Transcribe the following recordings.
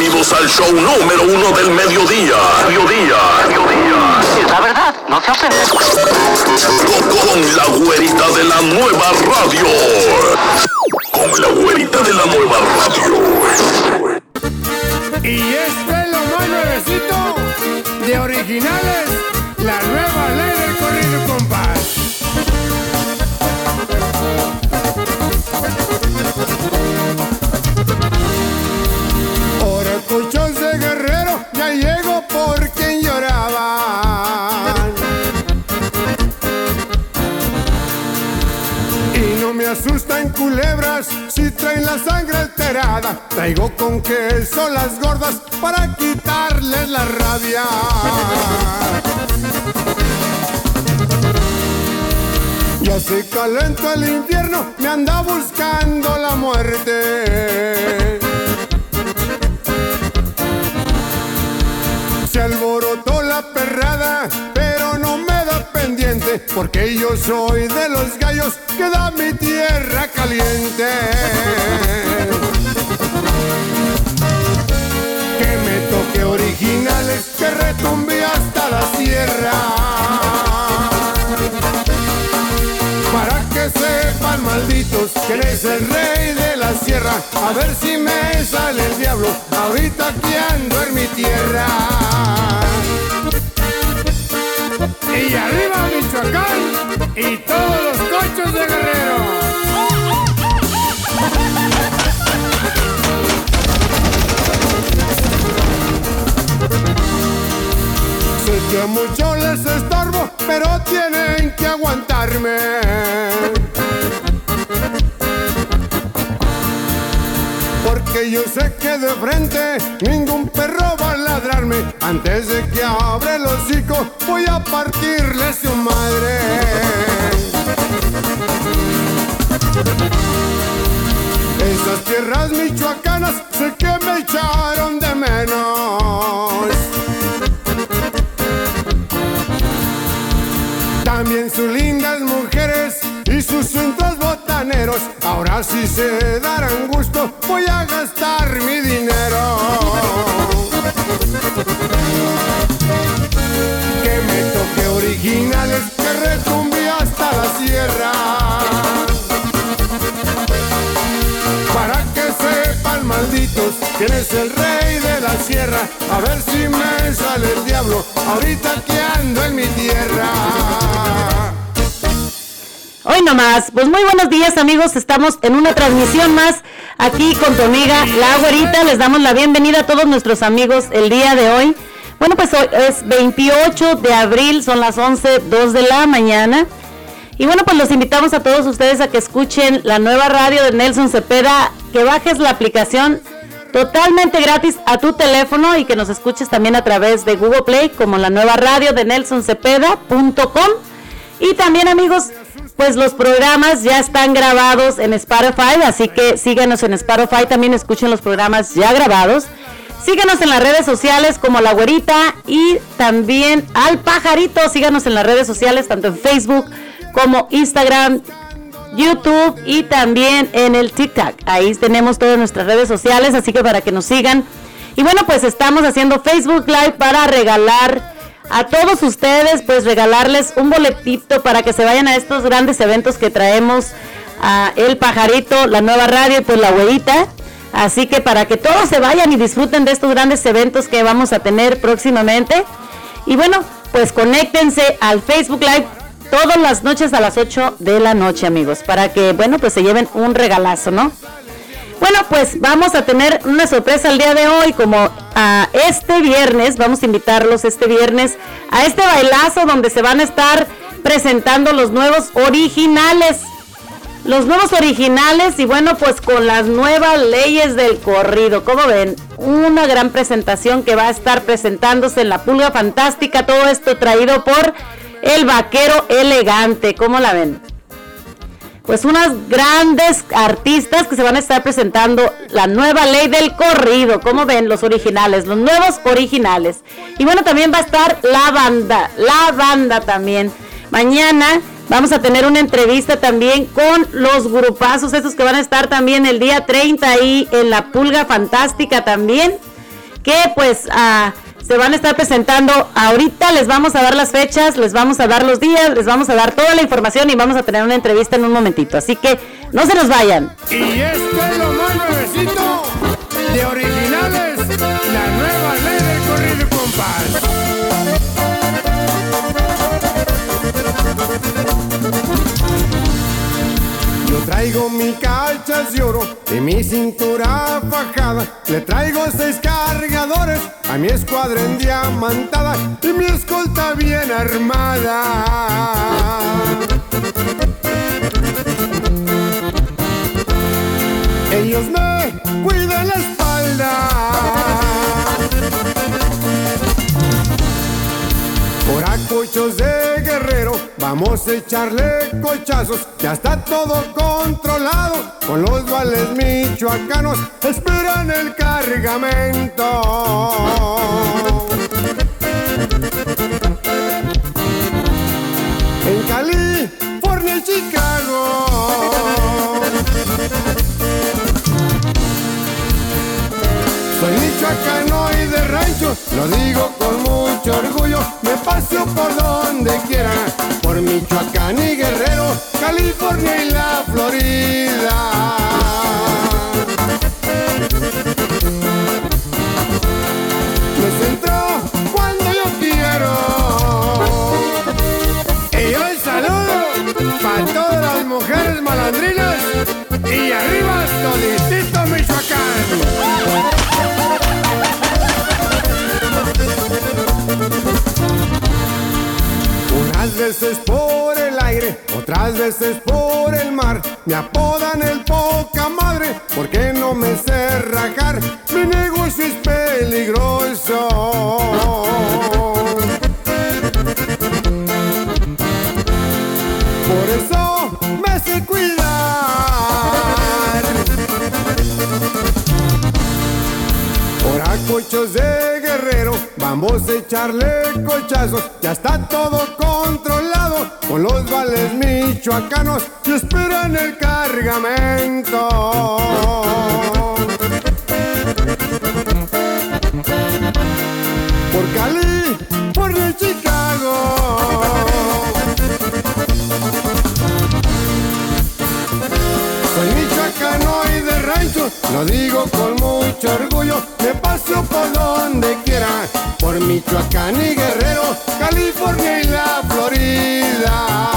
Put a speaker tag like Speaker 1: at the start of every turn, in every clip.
Speaker 1: Bienvenidos al show número uno del mediodía. Mediodía. Mediodía.
Speaker 2: Es la verdad, no se ofenden.
Speaker 1: Con la güerita de la nueva radio. Con la güerita de la nueva radio.
Speaker 3: Y este es lo más nuevecito de originales, la nueva ley del corrido compás. Culebras si traen la sangre alterada. Traigo con queso las gordas para quitarles la rabia. Ya se calenta el infierno, me anda buscando la muerte. Se alborotó la perrada, porque yo soy de los gallos que da mi tierra caliente. Que me toque originales, que retumbe hasta la sierra. Para que sepan malditos que eres el rey de la sierra. A ver si me sale el diablo, ahorita que ando en mi tierra. Y arriba Michoacán y todos los cochos de Guerrero. Sé que mucho les estorbo, pero tienen que aguantarme. Porque yo sé que de frente ningún perro va a ladrarme. Antes de que abra el hocico, voy a partirle su madre. Esas tierras michoacanas sé que me echaron de menos. También sus lindas mujeres y sus centros botaneros. Ahora sí se darán gusto, voy a gastar mi dinero. Que me toque originales, que retumbe hasta la sierra. Para que sepan malditos que eres el rey de la sierra. A ver si me sale el diablo ahorita que ando en mi tierra.
Speaker 4: Hoy nomás, pues muy buenos días amigos, estamos en una transmisión más aquí con tu amiga La Güerita, les damos la bienvenida a todos nuestros amigos el día de hoy. Bueno, pues hoy es 28 de abril, son las 11, 2 de la mañana. Y bueno, pues los invitamos a todos ustedes a que escuchen la nueva radio de Nelson Cepeda, que bajes la aplicación totalmente gratis a tu teléfono y que nos escuches también a través de Google Play como la nueva radio de nelsoncepeda.com. Y también amigos, pues los programas ya están grabados en Spotify, así que síganos en Spotify, también escuchen los programas ya grabados. Síganos en las redes sociales como La Güerita y también al Pajarito. Síganos en las redes sociales, tanto en Facebook como Instagram, YouTube y también en el TikTok. Ahí tenemos todas nuestras redes sociales, así que para que nos sigan. Y bueno, pues estamos haciendo Facebook Live para regalar a todos ustedes, pues regalarles un boletito para que se vayan a estos grandes eventos que traemos El Pajarito, la nueva radio y pues la huevita. Así que para que todos se vayan y disfruten de estos grandes eventos que vamos a tener próximamente. Y bueno, pues conéctense al Facebook Live todas las noches a las 8 de la noche, amigos, para que, bueno, pues se lleven un regalazo, ¿no? Bueno, pues vamos a tener una sorpresa el día de hoy, como a este viernes, vamos a invitarlos este viernes a este bailazo donde se van a estar presentando los nuevos originales. Los nuevos originales y bueno, pues con las nuevas leyes del corrido. ¿Cómo ven? Una gran presentación que va a estar presentándose en la Pulga Fantástica. Todo esto traído por el Vaquero Elegante. ¿Cómo la ven? Pues unas grandes artistas que se van a estar presentando la nueva ley del corrido. ¿Cómo ven? Los originales, los nuevos originales. Y bueno, también va a estar la banda, la banda también. Mañana vamos a tener una entrevista también con los grupazos, estos que van a estar también el día 30 ahí en la Pulga Fantástica también. que pues ah, se van a estar presentando ahorita. Les vamos a dar las fechas, les vamos a dar los días, les vamos a dar toda la información y vamos a tener una entrevista en un momentito. Así que no se nos vayan.
Speaker 3: Y este es lo más nuevecito de originales, la nueva ley del corrido compás. Traigo mi calchas de oro y mi cintura fajada. Le traigo seis cargadores a mi escuadra diamantada y mi escolta bien armada. Ellos me cuidan la espalda. Por acuchos de vamos a echarle cochazos. Ya está todo controlado. Con los vales michoacanos esperan el cargamento. En California y Chicago. Soy michoacano lo digo con mucho orgullo. Me paseo por donde quiera, por Michoacán y Guerrero, California y la Florida. Me centro cuando yo quiero. Y el saludo para todas las mujeres malandrinas y arriba toditito veces por el aire, otras veces por el mar. Me apodan el poca madre porque no me sé rajar. Mi negocio es peligroso. Por eso me sé cuidar. Por acuchos de vamos a echarle colchazos. Ya está todo controlado con los vales michoacanos que esperan el cargamento. Por Cali, por Chicago. Lo digo con mucho orgullo. Me paso por donde quiera, por Michoacán y Guerrero, California y la Florida.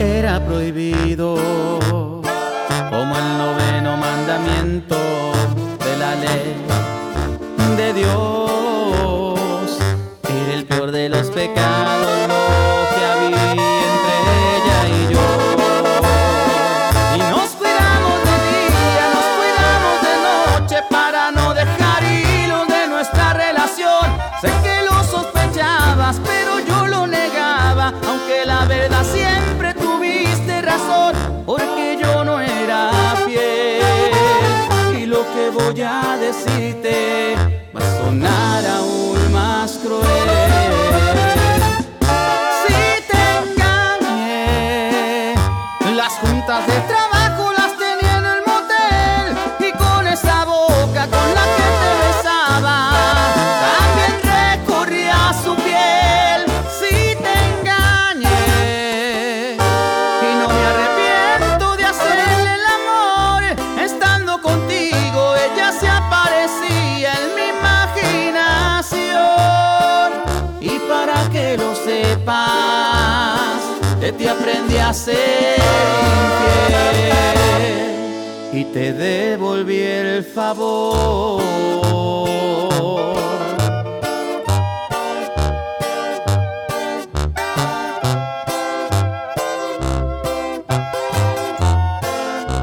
Speaker 5: Era prohibido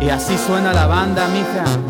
Speaker 5: Y así suena la banda, mija.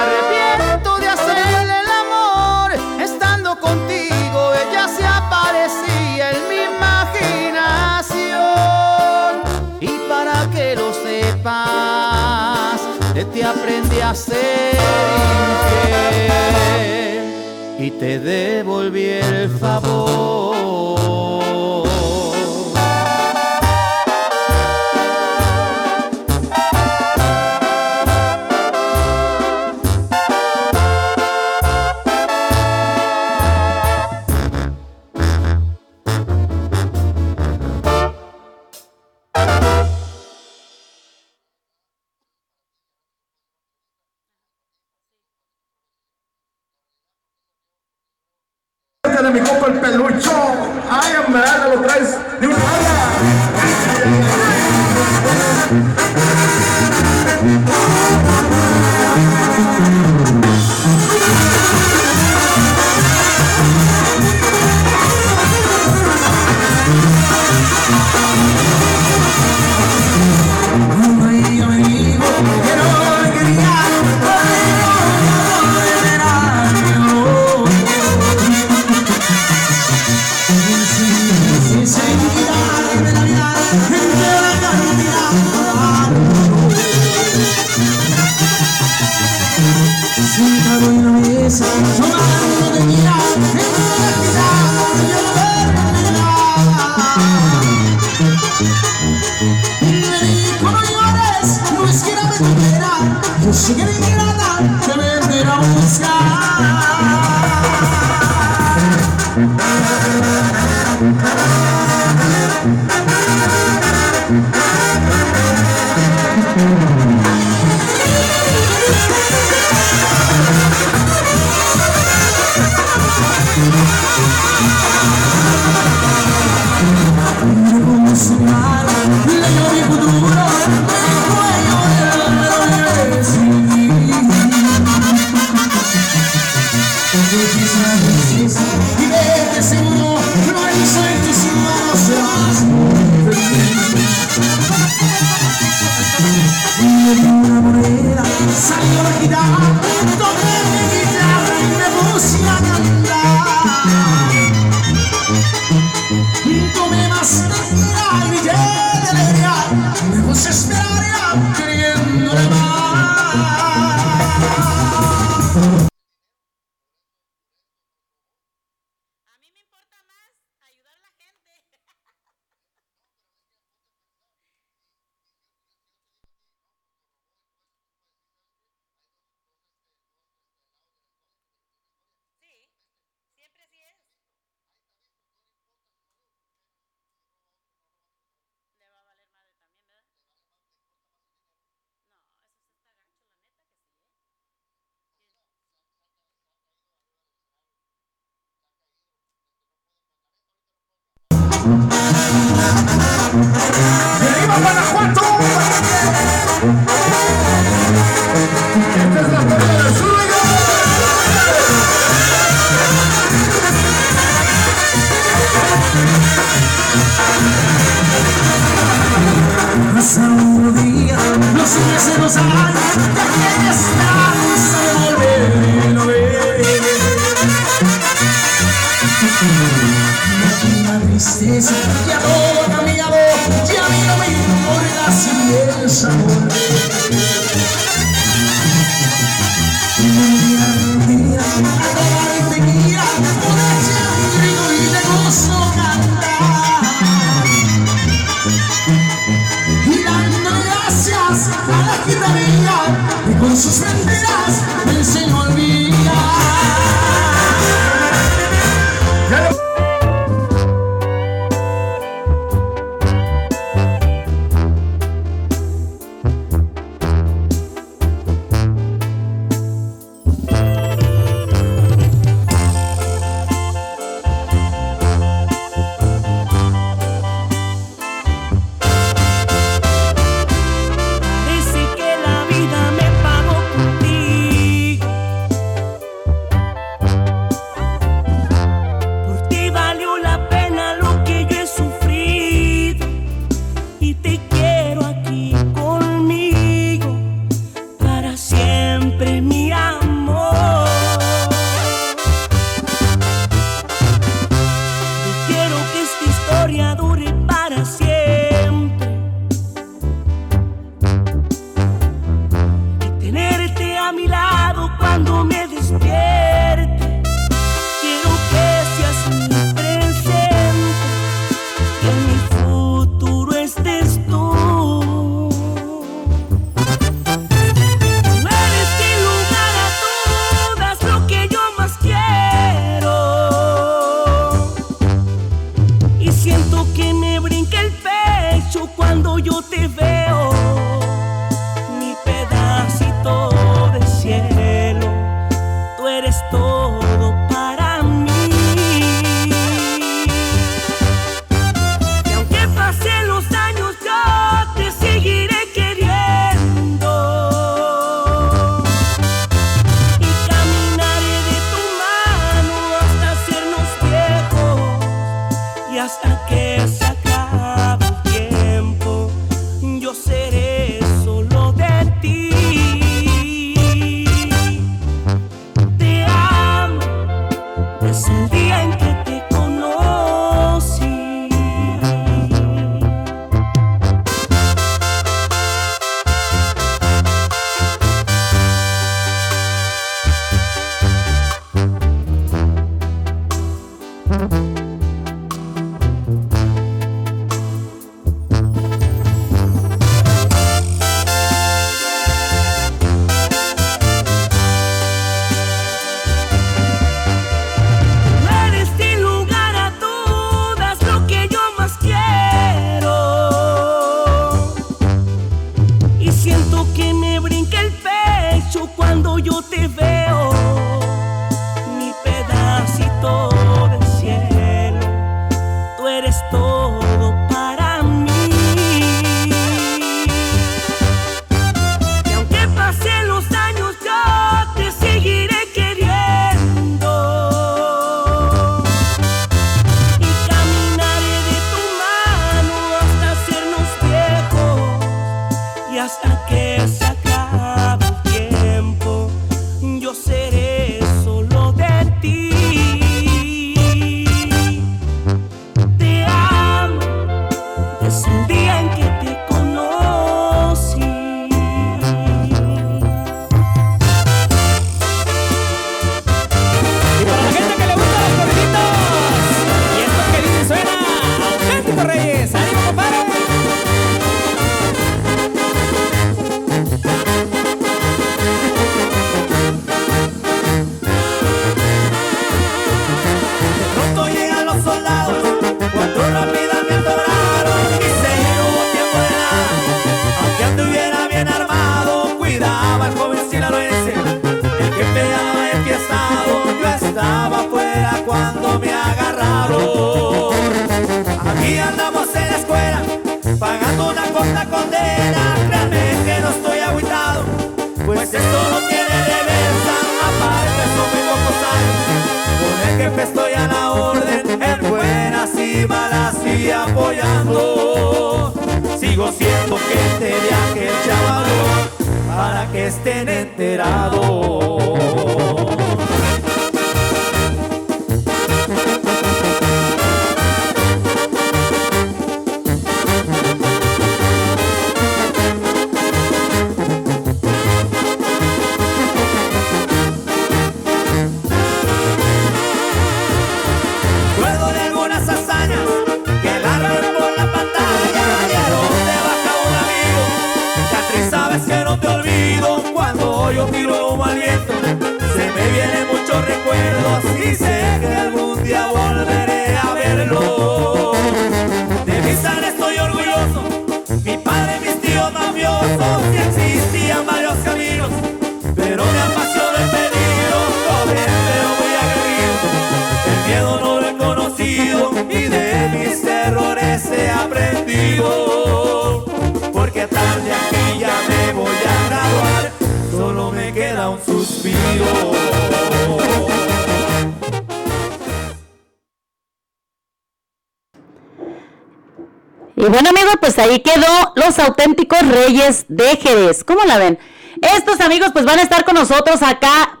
Speaker 6: De
Speaker 4: Jerez. ¿Cómo la ven? Estos amigos pues van a estar con nosotros acá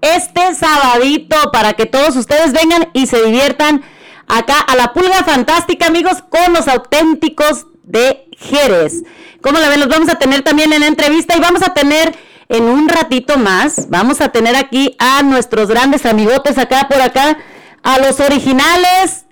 Speaker 4: este sabadito para que todos ustedes vengan y se diviertan acá a la pulga fantástica amigos con los auténticos de Jerez. ¿Cómo la ven? Los vamos a tener también en entrevista y vamos a tener en un ratito más, vamos a tener aquí a nuestros grandes amigotes acá por acá, a los originales,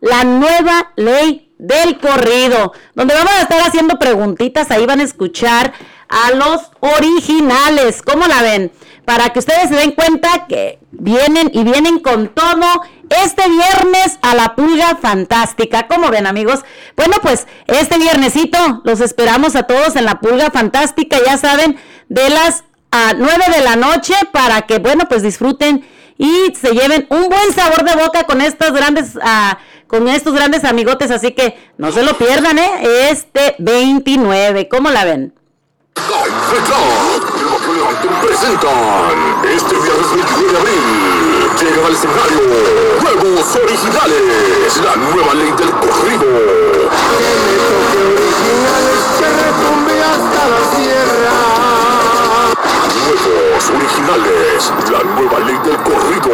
Speaker 4: la nueva ley del corrido, donde vamos a estar haciendo preguntitas, ahí van a escuchar a los originales, ¿cómo la ven? Para que ustedes se den cuenta que vienen y vienen con todo este viernes a la pulga fantástica. ¿Cómo ven amigos? Bueno, pues este viernesito los esperamos a todos en la pulga fantástica, ya saben, de las a 9 de la noche para que, bueno, pues disfruten y se lleven un buen sabor de boca con estos grandes, ah, con estos grandes amigotes, así que no se lo pierdan, ¿eh? Este 29, ¿cómo la ven?
Speaker 1: presentan este viernes 29 de abril. Llegan al escenario nuevos originales. La nueva ley del corrido.
Speaker 3: originales que retumbe hasta la sierra.
Speaker 1: Nuevos originales. La nueva ley del corrido.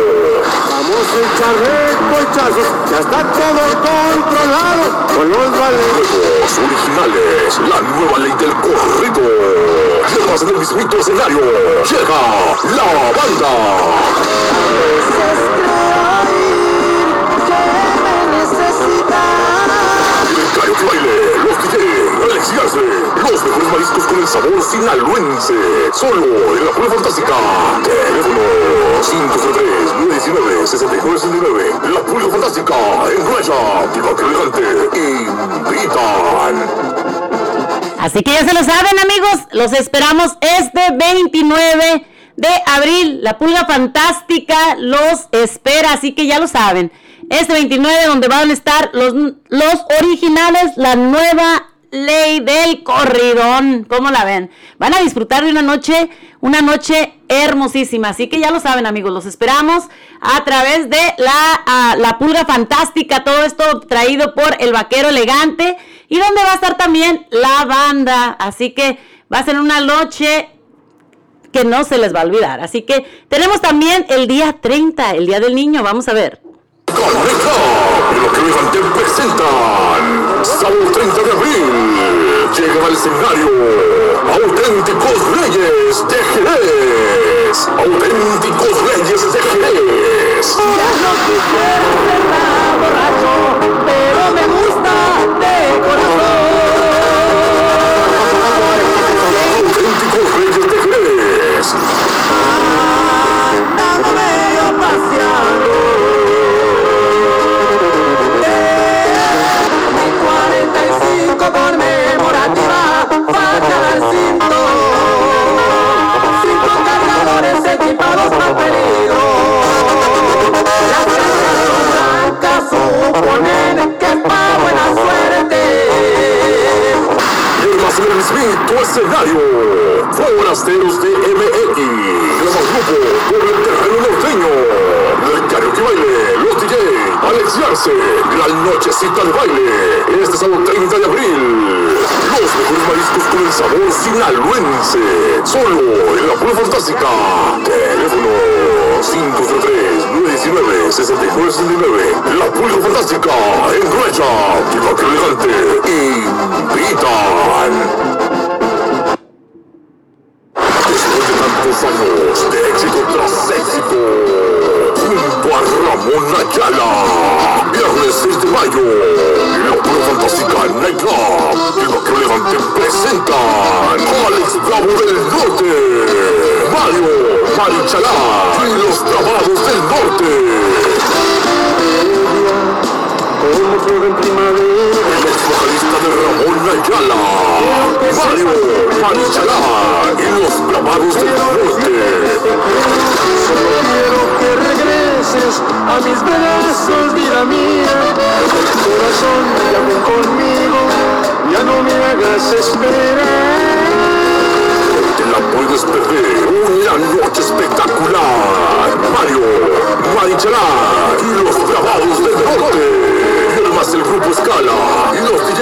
Speaker 3: Vamos a echarle colchazos, ya está todo controlado con los vales.
Speaker 1: Nuevos originales. La nueva ley del corrido. Llevas en el mismito escenario. Llega la banda. Los mejores mariscos con el sabor sinaloense. Solo en la prueba fantástica. Teléfono 503-919-6969. La prueba fantástica en Graya, Divac Elegante. Invitan.
Speaker 4: Así que ya se lo saben amigos, los esperamos este 29 de abril. La pulga fantástica los espera, así que ya lo saben. Este 29 donde van a estar los, los originales, la nueva ley del corridón. ¿Cómo la ven? Van a disfrutar de una noche, una noche hermosísima. Así que ya lo saben, amigos, los esperamos a través de la, ah, la fantástica. Todo esto traído por el vaquero elegante. Y donde va a estar también la banda. Así que va a ser una noche que no se les va a olvidar. Así que tenemos también el día 30, el día del niño. Vamos a ver.
Speaker 1: Conecta, lo que levanten presentan. Sábado 30 al escenario. Auténticos Reyes de Jerez. Auténticos Reyes de Jerez.
Speaker 3: Ya no quisiera ser nada borracho, pero me gusta de corazón.
Speaker 1: Auténticos Reyes de Jerez.
Speaker 3: Suponen que es pa' buena suerte.
Speaker 1: El más mismito escenario. Forasteros de MX. Grabado grupo por el terreno norteño. El karaoke baile. Los DJ. Alex Yarse. Gran nochecita de baile. Este sábado 30 de abril. Los mejores mariscos con el sabor sinaloense. Solo en la pura fantástica. Teléfono 503-919-6969. La pulga fantástica en. Y Vaquero elegante. Invitan. Tantos años de éxito tras éxito, junto a Ramón Ayala, viernes 6 de mayo, la pura fantástica Night Club y Vaquero Elegante presentan Alex Bravo del Norte, Mario Marichalá y los Trabados del Norte. El ex vocalista de Ramón Ayala, Mario Marichalá y los Bravados del Norte.
Speaker 3: Quiero que regreses a mis brazos, vida mía. Corazón, ya ven conmigo, ya no me hagas esperar.
Speaker 1: La puedes perder. Una noche espectacular. Mario, Marichalá y los grabados del norte. Y además el grupo Escala y los DJ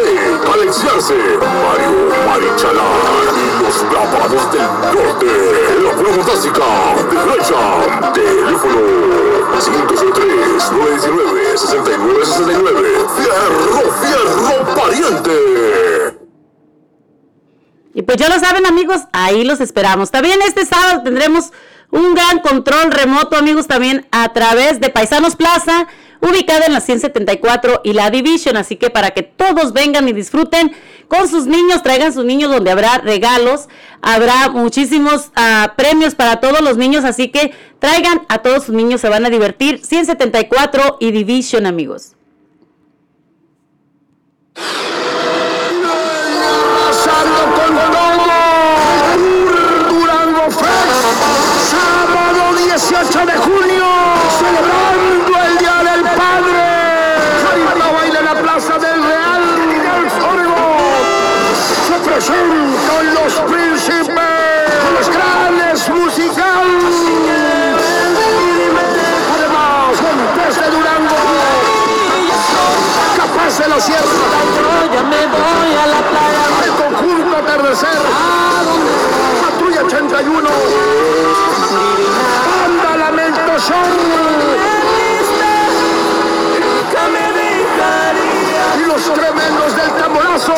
Speaker 1: Alex Yarse, Mario, Marichalá y los grabados del norte. La prueba fantástica de Recha. Teléfono 503-919-6969. Fierro, fierro, pariente.
Speaker 4: Y pues ya lo saben amigos, ahí los esperamos. También este sábado tendremos un gran control remoto amigos también a través de Paisanos Plaza, ubicada en la 174 y la Division. Así que para que todos vengan y disfruten con sus niños, traigan sus niños donde habrá regalos, habrá muchísimos ah, premios para todos los niños. Así que traigan a todos sus niños, se van a divertir. 174 y Division amigos.
Speaker 7: 8 de junio, celebrando el Día del Padre. Jaime baila en la Plaza del Real, Oregón. Se presentan los príncipes, los grandes musicales. Además, Montes de Durango, capaz de la sierra.
Speaker 3: Ya me voy a la playa.
Speaker 7: Al conjunto atardecer. Patrulla 81. Y los tremendos del tamborazo.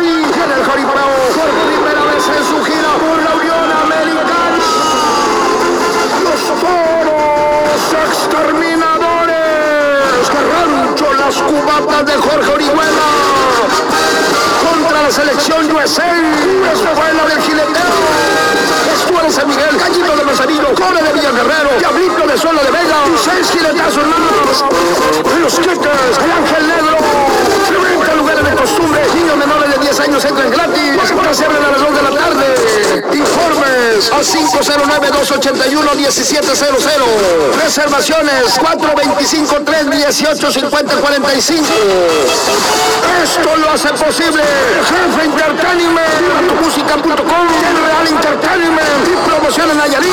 Speaker 7: Viene el Jariparao por primera vez en su gira por la Unión Americana. Los toros exterminadores. Que las cubatas de Jorge Orihuela. Contra la selección USA. Escuela del Giletero. De San Miguel, Gallito de Manzanillo, Core de Villa Guerrero, Diablito de Suelo de Vega, y seis giletazos más. Los Kickers, el Ángel Negro, 30 lugares de costumbre, niños menores de 10 años entran gratis, ya se abren a las 2 de la tarde. Informes al 509-281-1700. Reservaciones 425-318-5045. Esto lo hace posible Jefe Entertainment, Música.com, Real Entertainment y Promociones Nayarit.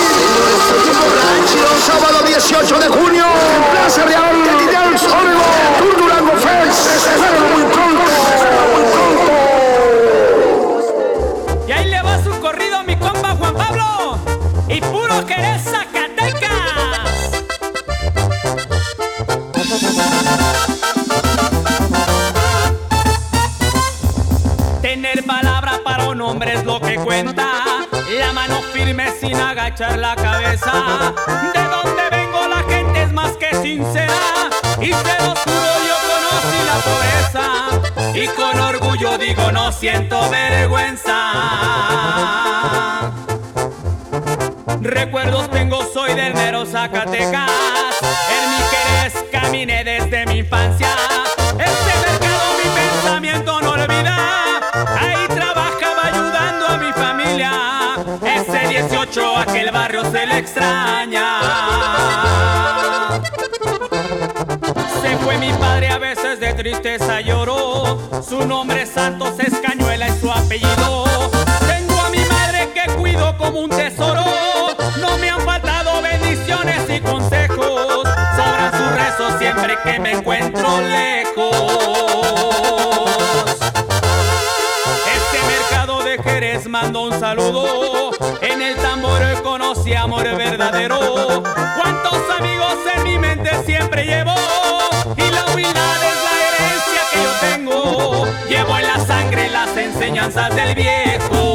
Speaker 7: Sábado 18 de junio, en Plaza Real, Dance Oregon, Tour Durango Fest. Espero muy pronto.
Speaker 2: Y ahí le va su corrido mi compa Juan Pablo. Y puro Jerez Zacatecas. con hombre es lo que cuenta. La mano firme sin agachar la cabeza. De donde vengo la gente es más que sincera. Y se los juro yo conocí la pobreza. Y con orgullo digo no siento vergüenza. Recuerdos tengo, soy del mero Zacatecas. En mi querés caminé desde mi infancia. 18 aquel barrio se le extraña. Se fue mi padre a veces de tristeza lloró. Su nombre Santos es Cañuela y su apellido. Tengo a mi madre que cuido como un tesoro. No me han faltado bendiciones y consejos. Sobran sus rezos siempre que me encuentro lejos. Este mercado de Jerez mando un saludo. Conocí amor verdadero. Cuántos amigos en mi mente siempre llevo. Y la humildad es la herencia que yo tengo. Llevo en la sangre las enseñanzas del viejo.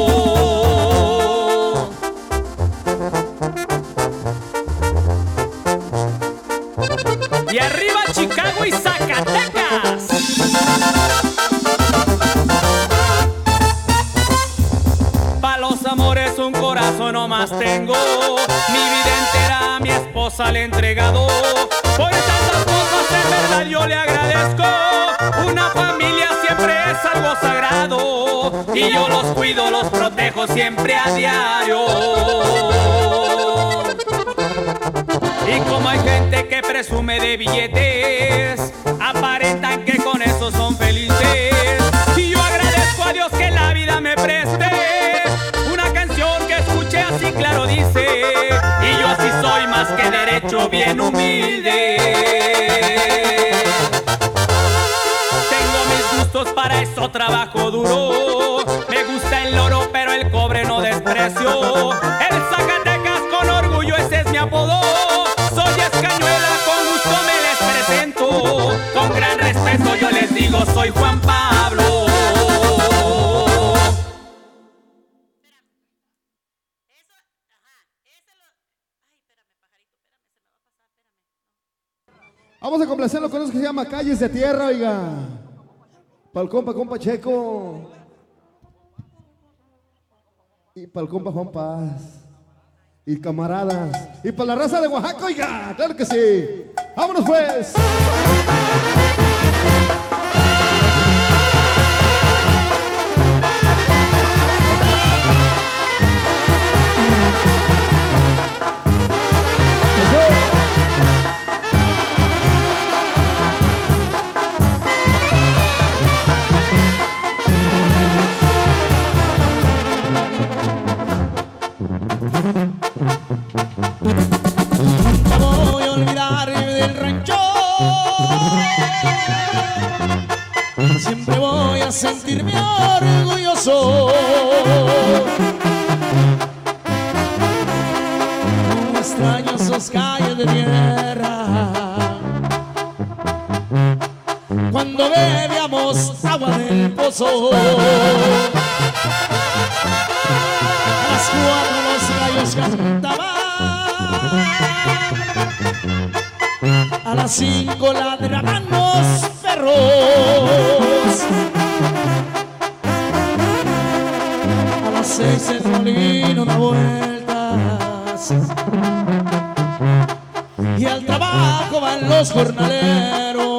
Speaker 2: A mi esposa le he entregado. Por tantas cosas en verdad yo le agradezco. Una familia siempre es algo sagrado. Y yo los cuido, los protejo siempre a diario. Y como hay gente que presume de billetes, aparentan que con eso son felices. Y yo agradezco a Dios que la vida me preste más que derecho, bien humilde. Tengo mis gustos, para eso trabajo duro. Me gusta el oro, pero el cobre no desprecio. El Zacatecas con orgullo, ese es mi apodo. Soy Escañuela, con gusto me les presento. Con gran respeto yo les digo, soy Juan Pablo.
Speaker 8: Vamos a complacerlo con eso que se llama Calles de Tierra, oiga. Para el compa, compa Checo. Y para el compa Juan Paz. Y camaradas. Y para la raza de Oaxaca, oiga. Claro que sí. Vámonos pues.
Speaker 9: Nunca voy a olvidarme del rancho. Siempre voy a sentirme orgulloso. No extraño esas calles de tierra. Cuando bebíamos agua del pozo. A las cuatro los gallos cantaban. A las cinco ladraban los perros. A las seis el molino da vueltas. Y al trabajo van los jornaleros.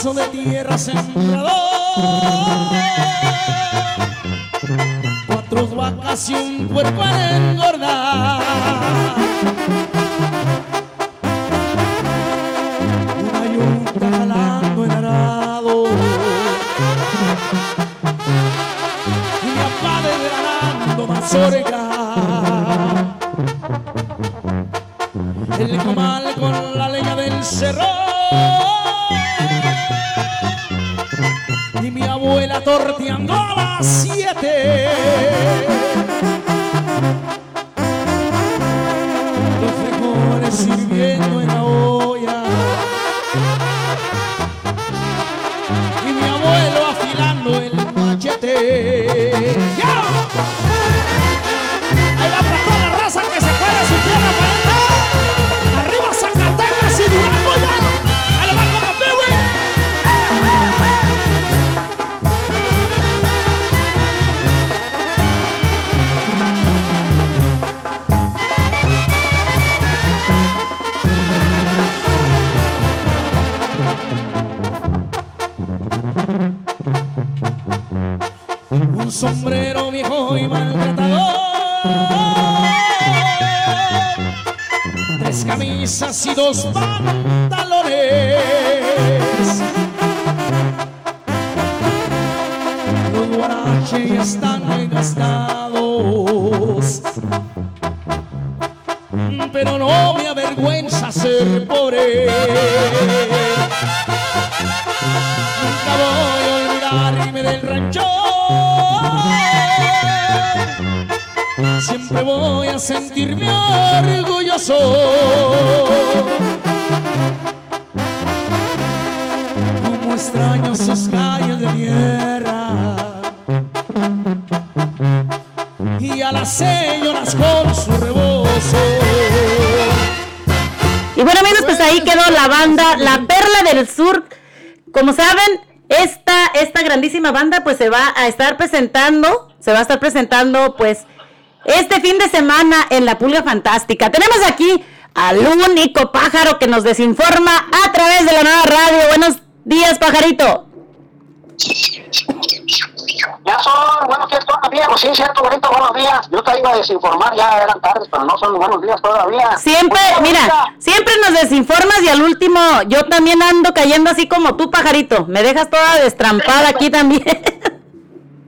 Speaker 9: Pedazo de tierra sembrado. Cuatro vacas y un puerco sentirme orgulloso. Como extraño sus calles de tierra. Y a las señoras con su rebozo.
Speaker 4: Y bueno amigos, pues ahí quedó la banda La Perla del Sur. Como saben, esta, esta grandísima banda pues se va a estar presentando, se va a estar presentando pues este fin de semana en la Pulga Fantástica. Tenemos aquí al único pájaro que nos desinforma a través de la nueva radio. Buenos días, pajarito.
Speaker 10: Ya son buenos días todavía, pues sí, cierto, bonito, buenos días. Yo te iba a desinformar, ya eran tardes, pero no son buenos días todavía.
Speaker 4: Siempre, mira, siempre nos desinformas y al último yo también ando cayendo así como tú, pajarito. Me dejas toda destrampada aquí también.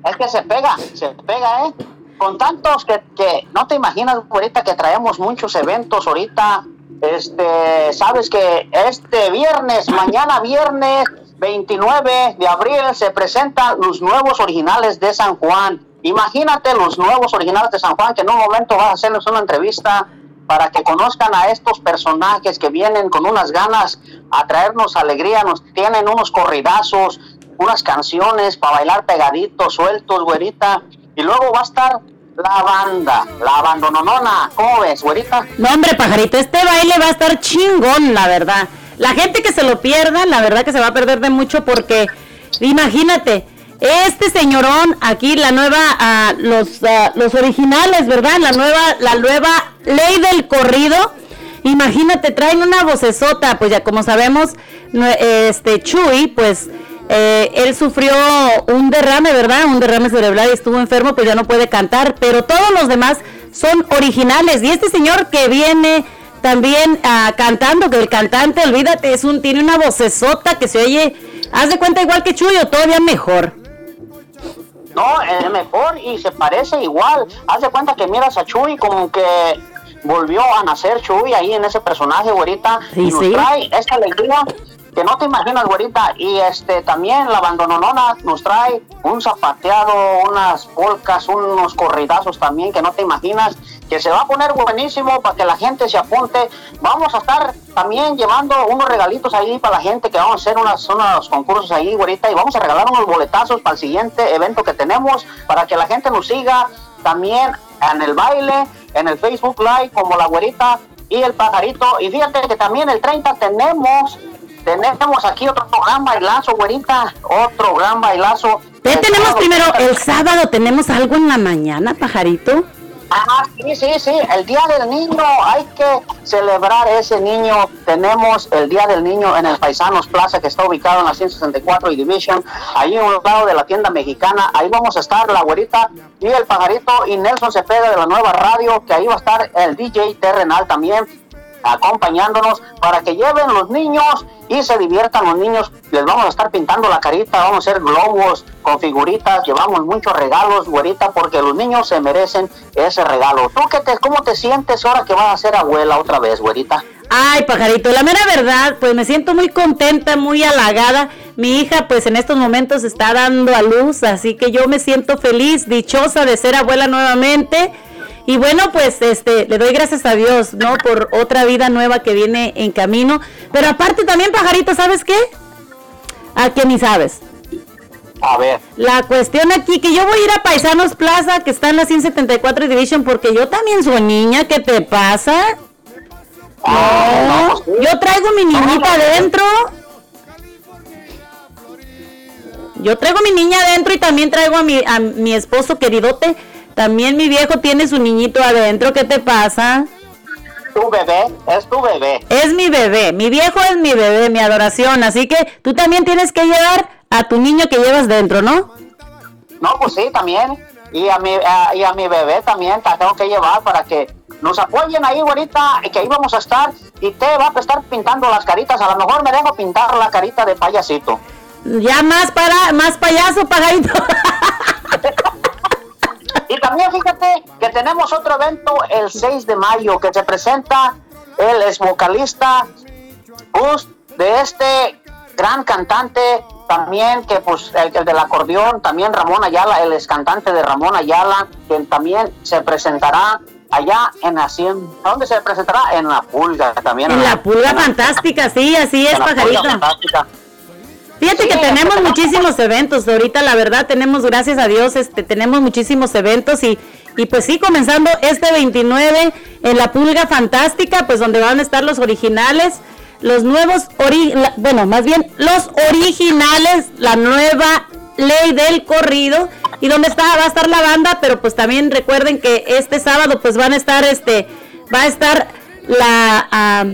Speaker 10: Es que se pega, se pega, ¿eh? Con tantos que, no te imaginas ahorita que traemos muchos eventos ahorita. Este, sabes que este viernes, mañana viernes 29 de abril se presentan los nuevos originales de San Juan. Imagínate los nuevos originales de San Juan que en un momento vas a hacerles una entrevista para que conozcan a estos personajes que vienen con unas ganas a traernos alegría, nos tienen unos corridazos, unas canciones para bailar pegaditos, sueltos, güerita. Y luego va a estar la banda, la abandononona. ¿Cómo ves, güerita?
Speaker 4: No, hombre, pajarito, este baile va a estar chingón, la verdad. La gente que se lo pierda, la verdad que se va a perder de mucho porque, imagínate, este señorón aquí, la nueva, ah, los, ah, los originales, ¿verdad? La nueva, la nueva ley del corrido. Imagínate, traen una vocesota, pues ya como sabemos, este Chuy, pues eh, él sufrió un derrame, ¿verdad? Un derrame cerebral y estuvo enfermo, pues ya no puede cantar, pero todos los demás son originales. Y este señor que viene también ah, cantando, que el cantante, olvídate, es un, tiene una vocesota que se oye, haz de cuenta igual que Chuy o todavía mejor.
Speaker 10: No, es mejor y se parece igual. Haz de cuenta que miras a Chuy como que volvió a nacer Chuy ahí en ese personaje, güerita.
Speaker 4: Sí,
Speaker 10: y nos
Speaker 4: sí.
Speaker 10: trae esta alegría que no te imaginas, güerita. Y este también la abandononona nos trae un zapateado, unas polcas, unos corridazos también que no te imaginas. Que se va a poner buenísimo para que la gente se apunte. Vamos a estar también llevando unos regalitos ahí para la gente que vamos a hacer unas, unos concursos ahí, güerita. Y vamos a regalar unos boletazos para el siguiente evento que tenemos para que la gente nos siga también en el baile, en el Facebook Live como la güerita y el pajarito. Y fíjate que también el 30 tenemos, tenemos aquí otro gran bailazo, güerita, otro gran bailazo.
Speaker 4: ¿Qué
Speaker 10: El
Speaker 4: tenemos primero? El sábado tenemos algo en la mañana, pajarito.
Speaker 10: Ah, sí, sí, sí, el Día del Niño, hay que celebrar ese niño. Tenemos el Día del Niño en el Paisanos Plaza, que está ubicado en la 164 y Division, ahí a un lado de la tienda mexicana. Ahí vamos a estar la güerita y el pajarito y Nelson Cepeda de la nueva radio, que ahí va a estar el DJ Terrenal también. Acompañándonos para que lleven los niños y se diviertan los niños. Les vamos a estar pintando la carita, vamos a hacer globos con figuritas, llevamos muchos regalos, güerita, porque los niños se merecen ese regalo. ¿Tú qué te, cómo te sientes ahora que vas a ser abuela otra vez, güerita?
Speaker 4: Ay, pajarito, la mera verdad, pues me siento muy contenta, muy halagada. Mi hija, pues en estos momentos está dando a luz, así que yo me siento feliz, dichosa de ser abuela nuevamente. Y bueno, pues este, le doy gracias a Dios, ¿no? Por otra vida nueva que viene en camino. Pero aparte también, pajarito, ¿sabes qué? A que ni sabes.
Speaker 10: A ver.
Speaker 4: La cuestión aquí, que yo voy a ir a Paisanos Plaza, que está en la 174 Division, porque yo también soy niña, ¿qué te pasa?
Speaker 10: Ah,
Speaker 4: No, yo traigo mi niñita adentro. Yo traigo mi niña adentro y también traigo a mi, a mi esposo queridote. También mi viejo tiene su niñito adentro. ¿Qué te pasa?
Speaker 10: Tu bebé, es tu bebé.
Speaker 4: Es mi bebé. Mi viejo es mi bebé, mi adoración. Así que tú también tienes que llevar a tu niño que llevas dentro, ¿no?
Speaker 10: No, pues sí, también. Y a mi, a- y a mi bebé también la tengo que llevar para que nos apoyen ahí, güerita, y que ahí vamos a estar. Y te va a estar pintando las caritas. A lo mejor me dejo pintar la carita de payasito.
Speaker 4: Ya más para, más payaso, pajarito.
Speaker 10: También fíjate que tenemos otro evento el 6 de mayo que se presenta el ex vocalista Gus de este gran cantante también que pues el, el del acordeón también Ramón Ayala el ex cantante de Ramón Ayala que también se presentará allá en Hacienda ¿dónde se presentará? en la pulga también
Speaker 4: En la pulga
Speaker 10: en la-
Speaker 4: fantástica, sí, así es,
Speaker 10: la
Speaker 4: pajarito.
Speaker 10: Fantástica.
Speaker 4: Fíjate que tenemos muchísimos eventos. Ahorita, la verdad, tenemos, gracias a Dios, este, tenemos muchísimos eventos y, y pues sí, comenzando este 29 en la Pulga Fantástica, pues donde van a estar los originales, los nuevos, ori- la- bueno, más bien los originales, la nueva ley del corrido y donde está, va a estar la banda, pero pues también recuerden que este sábado pues van a estar, este, va a estar la...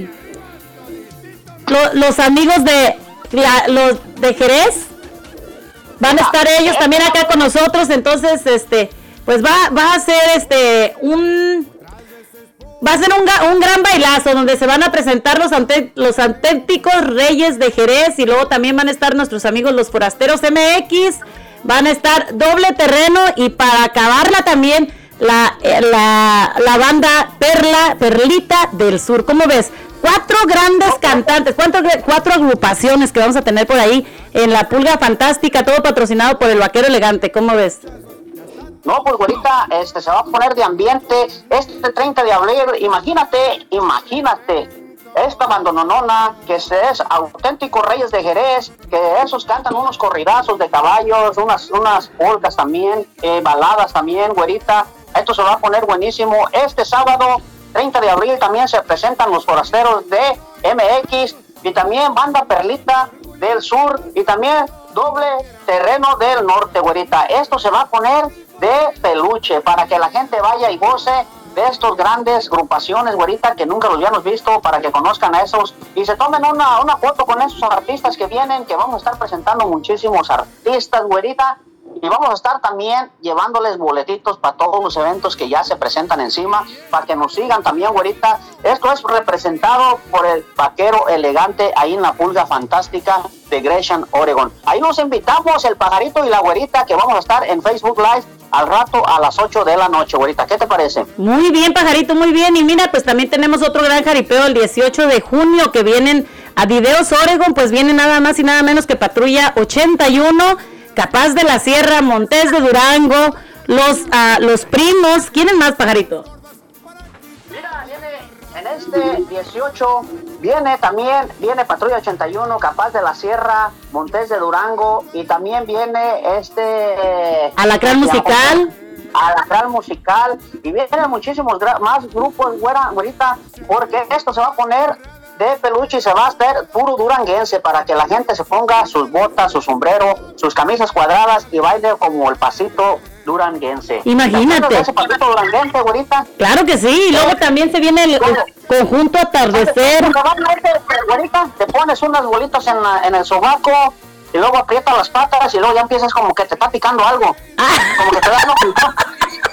Speaker 4: lo- los amigos de la- los de Jerez van a estar ellos también acá con nosotros entonces este pues va va a ser este un va a ser un, un gran bailazo donde se van a presentar los ante- los auténticos reyes de Jerez y luego también van a estar nuestros amigos los forasteros MX van a estar doble terreno y para acabarla también la, eh, la, la banda Perla, Perlita del Sur. ¿Cómo ves? Cuatro grandes cantantes, cuatro, cuatro agrupaciones que vamos a tener por ahí en la Pulga Fantástica, todo patrocinado por el Vaquero Elegante. ¿Cómo ves?
Speaker 10: No, pues ahorita este, se va a poner de ambiente este 30 de abril. Imagínate, imagínate. Esta bandononona, que es auténticos reyes de Jerez, que esos cantan unos corridazos de caballos, unas, unas polcas también, eh, baladas también, güerita. Esto se va a poner buenísimo. Este sábado, 30 de abril, también se presentan los forasteros de MX y también Banda Perlita del Sur y también Doble Terreno del Norte, güerita. Esto se va a poner de peluche para que la gente vaya y goce de estos grandes agrupaciones, güerita, que nunca los habíamos visto, para que conozcan a esos y se tomen una, una foto con esos artistas que vienen, que vamos a estar presentando muchísimos artistas, güerita. Y vamos a estar también llevándoles boletitos para todos los eventos que ya se presentan encima, para que nos sigan también, güerita. Esto es representado por el vaquero elegante ahí en la pulga fantástica de Gresham, Oregon. Ahí nos invitamos, el pajarito y la güerita, que vamos a estar en Facebook Live al rato a las 8 de la noche, güerita. ¿Qué te parece?
Speaker 4: Muy bien, pajarito, muy bien. Y mira, pues también tenemos otro gran jaripeo el 18 de junio que vienen a Videos Oregon, pues viene nada más y nada menos que Patrulla 81, Capaz de la Sierra, Montes de Durango, los, ah, los primos. ¿Quiénes más, pajarito?
Speaker 10: Mira, viene en este 18, viene también, viene Patrulla 81, Capaz de la Sierra, Montes de Durango, y también viene este...
Speaker 4: Alacrán Musical.
Speaker 10: Alacrán Musical, y vienen muchísimos más grupos, güera, güerita, porque esto se va a poner de peluche y se va a hacer puro duranguense para que la gente se ponga sus botas, su sombrero, sus camisas cuadradas y baile como el pasito duranguense.
Speaker 4: Imagínate.
Speaker 10: ¿Te acuerdas de ese pasito duranguense, güerita?
Speaker 4: Claro que sí, y luego también se viene el, el conjunto atardecer.
Speaker 10: Güerita, te pones unas bolitas en, la- en el sobaco y luego aprietas las patas y luego ya empiezas como que te está picando algo.
Speaker 4: Ah.
Speaker 10: Como que te da una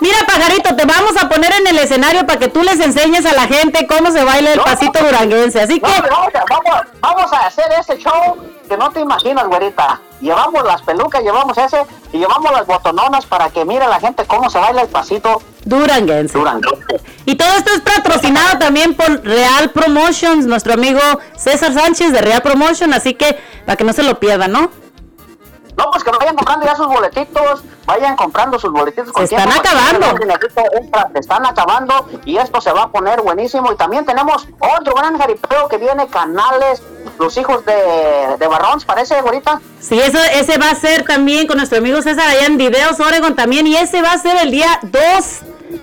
Speaker 4: Mira, pajarito, te vamos a poner en el escenario para que tú les enseñes a la gente cómo se baila el
Speaker 10: No.
Speaker 4: pasito duranguense. Así
Speaker 10: No,
Speaker 4: que,
Speaker 10: hombre, vamos, a, vamos, vamos a hacer ese show que no te imaginas, güerita. Llevamos las pelucas, llevamos ese y llevamos las botononas para que mire la gente cómo se baila el pasito
Speaker 4: duranguense.
Speaker 10: duranguense.
Speaker 4: Y todo esto es patrocinado también por Real Promotions, nuestro amigo César Sánchez de Real Promotion, así que para que no se lo pierdan, ¿no?
Speaker 10: No, pues que vayan comprando ya sus boletitos, vayan comprando sus boletitos. con
Speaker 4: Se están
Speaker 10: tiempo,
Speaker 4: acabando.
Speaker 10: Se están acabando y esto se va a poner buenísimo. Y también tenemos otro gran jaripeo que viene, canales, los hijos de, de Barrons, parece, güerita.
Speaker 4: Sí, eso, ese va a ser también con nuestro amigo César allá en Videos Oregon también, y ese va a ser el día 2,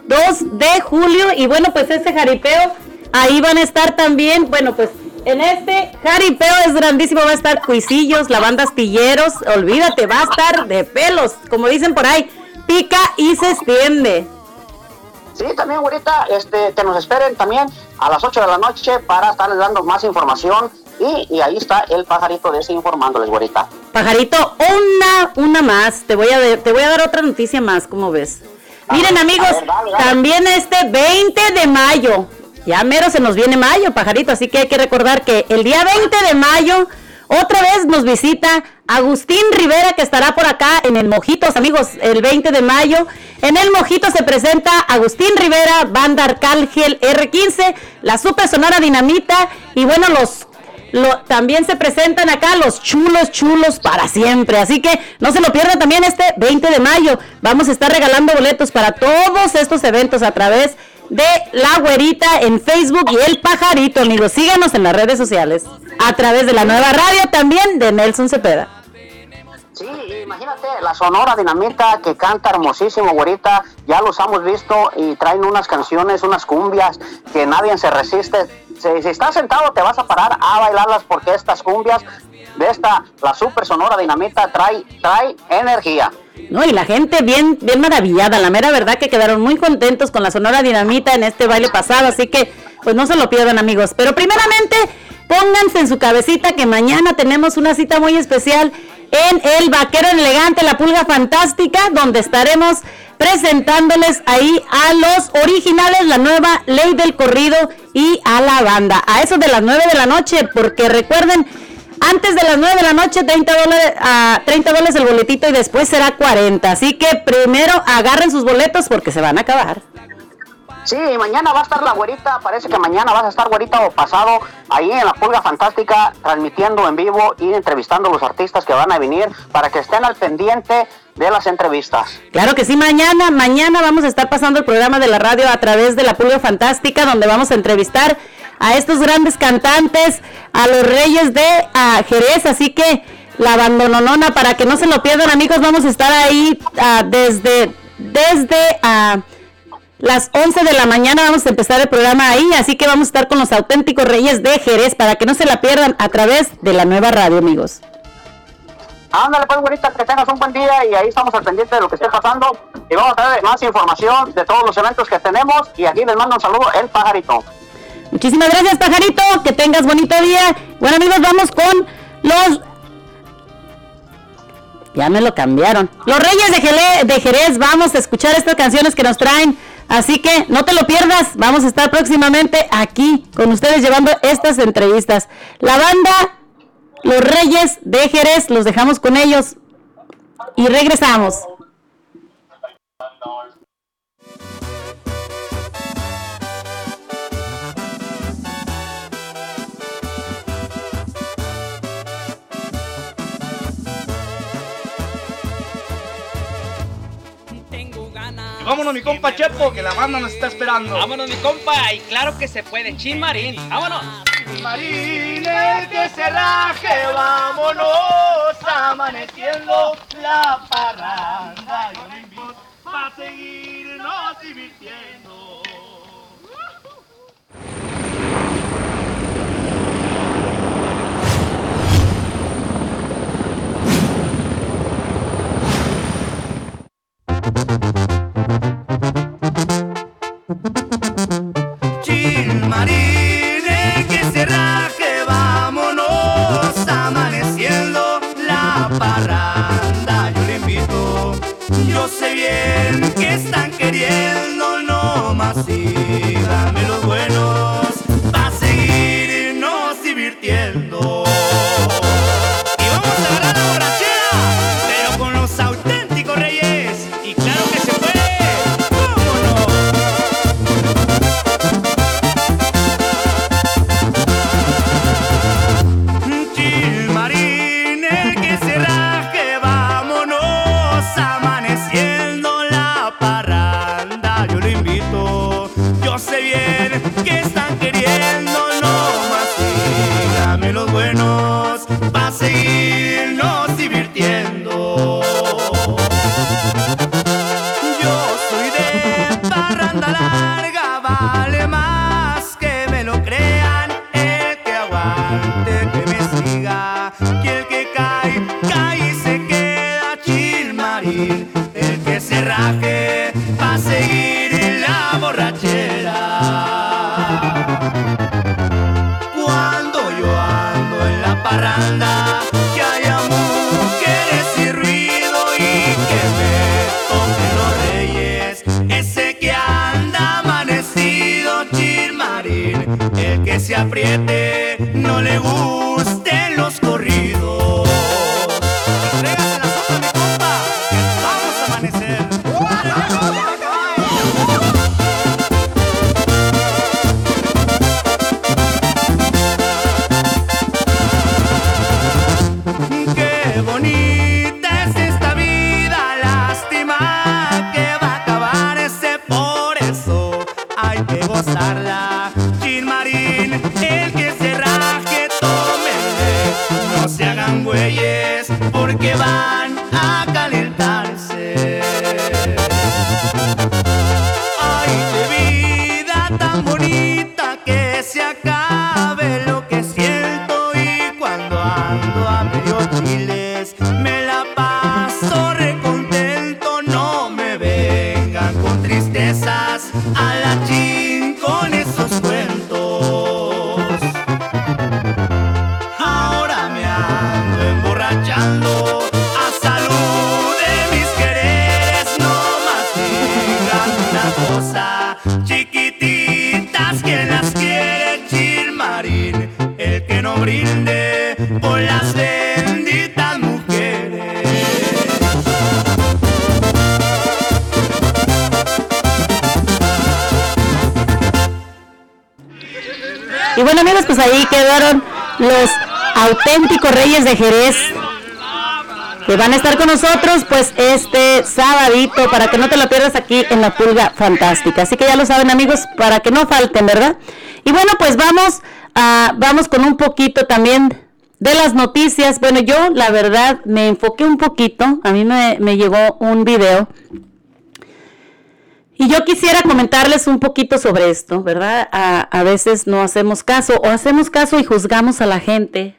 Speaker 4: 2 de julio, y bueno, pues ese jaripeo, ahí van a estar también, bueno, pues en este jaripeo es grandísimo, va a estar Cuisillos, la banda Astilleros, olvídate, va a estar de pelos, como dicen por ahí, pica y se extiende.
Speaker 10: Sí, también, güerita, este, que nos esperen también a las 8 de la noche para estarles dando más información. Y, y ahí está el pajarito de ese informándoles, güerita.
Speaker 4: Pajarito, una, una más. Te voy a, te voy a dar otra noticia más, ¿cómo ves? Miren, amigos,
Speaker 10: a ver, dale, dale.
Speaker 4: también este 20 de mayo, ya mero se nos viene mayo, pajarito, así que hay que recordar que el día 20 de mayo, otra vez nos visita Agustín Rivera, que estará por acá en el Mojitos, amigos, el 20 de mayo. En el Mojito se presenta Agustín Rivera, banda Arcángel R15, la Super Sonora Dinamita, y bueno, los lo- también se presentan acá los chulos, chulos para siempre. Así que no se lo pierdan también este 20 de mayo. Vamos a estar regalando boletos para todos estos eventos a través de La Güerita en Facebook y El Pajarito, amigos. Síganos en las redes sociales. A través de la nueva radio también de Nelson Cepeda.
Speaker 10: Sí, imagínate, la Sonora Dinamita que canta hermosísimo, güerita, ya los hemos visto y traen unas canciones, unas cumbias que nadie se resiste. Si, si estás sentado te vas a parar a bailarlas porque estas cumbias de esta, la Super Sonora Dinamita trae, trae energía.
Speaker 4: No, y la gente bien, bien maravillada, la mera verdad que quedaron muy contentos con la Sonora Dinamita en este baile pasado, así que pues no se lo pierdan amigos. Pero primeramente, pónganse en su cabecita que mañana tenemos una cita muy especial en el Vaquero Elegante, la Pulga Fantástica, donde estaremos presentándoles ahí a los originales la nueva ley del corrido y a la banda. A eso de las 9 de la noche, porque recuerden, antes de las 9 de la noche, 30 dólares, a 30 dólares el boletito y después será 40. Así que primero agarren sus boletos porque se van a acabar.
Speaker 10: Sí, mañana va a estar la güerita, parece que mañana vas a estar güerita o pasado ahí en la Pulga Fantástica transmitiendo en vivo y entrevistando a los artistas que van a venir para que estén al pendiente de las entrevistas.
Speaker 4: Claro que sí, mañana, mañana vamos a estar pasando el programa de la radio a través de la Pulga Fantástica, donde vamos a entrevistar a estos grandes cantantes, a los reyes de Jerez, así que la abandononona, para que no se lo pierdan amigos, vamos a estar ahí ah, desde, desde ah, las 11 de la mañana, vamos a empezar el programa ahí, así que vamos a estar con los auténticos reyes de Jerez, para que no se la pierdan a través de la nueva radio, amigos.
Speaker 10: Ándale pues que tengas un buen día y ahí estamos al pendiente de lo que esté pasando y vamos a traer más información de todos los eventos que tenemos y aquí les mando un saludo el pajarito.
Speaker 4: Muchísimas gracias, pajarito. Que tengas bonito día. Bueno, amigos, vamos con los. Ya me lo cambiaron. Los Reyes de, de Jerez. Vamos a escuchar estas canciones que nos traen. Así que no te lo pierdas. Vamos a estar próximamente aquí con ustedes llevando estas entrevistas. La banda Los Reyes de Jerez. Los dejamos con ellos. Y regresamos.
Speaker 11: Vámonos, mi compa Chepo, que la banda nos está esperando.
Speaker 12: Vámonos, mi compa, y claro que se puede. Chin Marín, vámonos.
Speaker 11: Marines que se raje, vámonos, amaneciendo la parranda. Yo le invito para seguirnos divirtiendo. Chilmarine que se raje, vámonos, amaneciendo la parranda. Yo le invito, yo sé bien que está
Speaker 5: están queriendo nomás síganme los buenos para seguirnos divirtiendo.
Speaker 4: Pues ahí quedaron los auténticos reyes de Jerez que van a estar con nosotros pues este sabadito para que no te lo pierdas aquí en la pulga fantástica. Así que ya lo saben amigos, para que no falten, ¿verdad? Y bueno, pues vamos a, vamos con un poquito también de las noticias. Bueno, yo la verdad me enfoqué un poquito, a mí me, me llegó un video y yo quisiera comentarles un poquito sobre esto, ¿verdad? A, veces no hacemos caso o hacemos caso y juzgamos a la gente,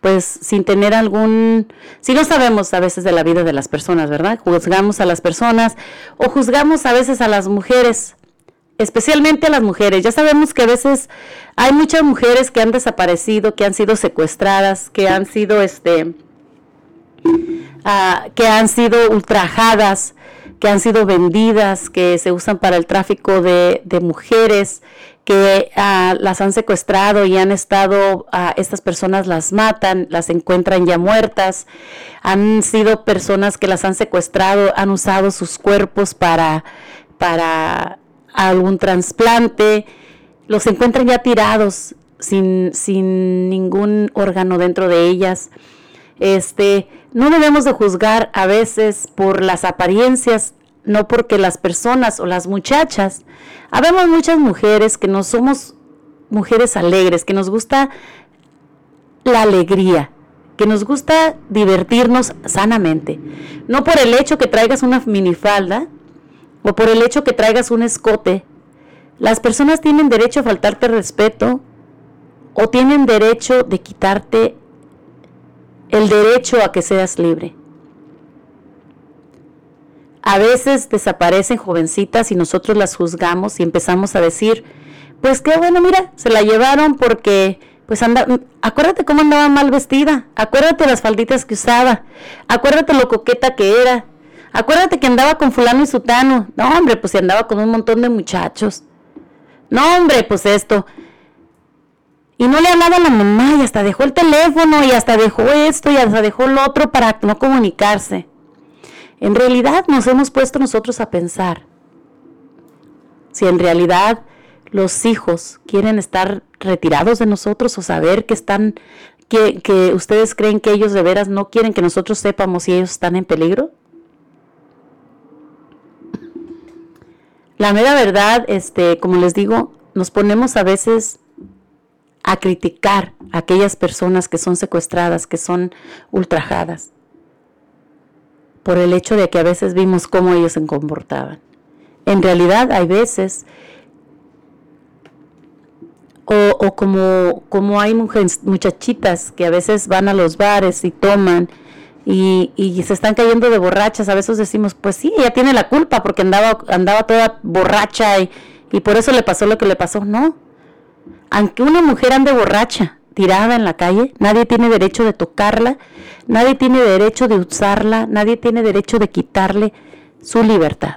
Speaker 4: pues sin tener algún, si no sabemos a veces de la vida de las personas, ¿verdad? Juzgamos a las personas o juzgamos a veces a las mujeres, especialmente a las mujeres. Ya sabemos que a veces hay muchas mujeres que han desaparecido, que han sido secuestradas, que han sido, este, uh, que han sido ultrajadas que han sido vendidas, que se usan para el tráfico de, mujeres, que uh, las han secuestrado y han estado, uh, estas personas las matan, las encuentran ya muertas, han sido personas que las han secuestrado, han usado sus cuerpos para, para algún trasplante, los encuentran ya tirados sin, sin ningún órgano dentro de ellas. Este, no debemos de juzgar a veces por las apariencias, no porque las personas o las muchachas. Habemos muchas mujeres que no somos mujeres alegres, que nos gusta la alegría, que nos gusta divertirnos sanamente. No por el hecho que traigas una minifalda o por el hecho que traigas un escote. Las personas tienen derecho a faltarte respeto o tienen derecho de quitarte el derecho a que seas libre. A veces desaparecen jovencitas y nosotros las juzgamos y empezamos a decir, pues qué bueno, mira, se la llevaron porque, pues anda, acuérdate cómo andaba mal vestida, acuérdate las falditas que usaba, acuérdate lo coqueta que era, Acuérdate que andaba con fulano y sutano. No, hombre, pues si andaba con un montón de muchachos. No, hombre, pues esto. Y no le hablaba a la mamá y hasta dejó el teléfono y hasta dejó esto y hasta dejó lo otro para no comunicarse. En realidad nos hemos puesto nosotros a pensar si en realidad los hijos quieren estar retirados de nosotros o saber que están, que, que ustedes creen que ellos de veras no quieren que nosotros sepamos si ellos están en peligro. La mera verdad, este, como les digo, nos ponemos a veces a criticar a aquellas personas que son secuestradas, que son ultrajadas, por el hecho de que a veces vimos cómo ellos se comportaban. En realidad hay veces, o, como, como hay mujeres, muchachitas que a veces van a los bares y toman y, y, se están cayendo de borrachas, a veces decimos, pues sí, ella tiene la culpa porque andaba, andaba toda borracha y, y por eso le pasó lo que le pasó. No, aunque una mujer ande borracha, tirada en la calle, nadie tiene derecho de tocarla, nadie tiene derecho de usarla, nadie tiene derecho de quitarle su libertad.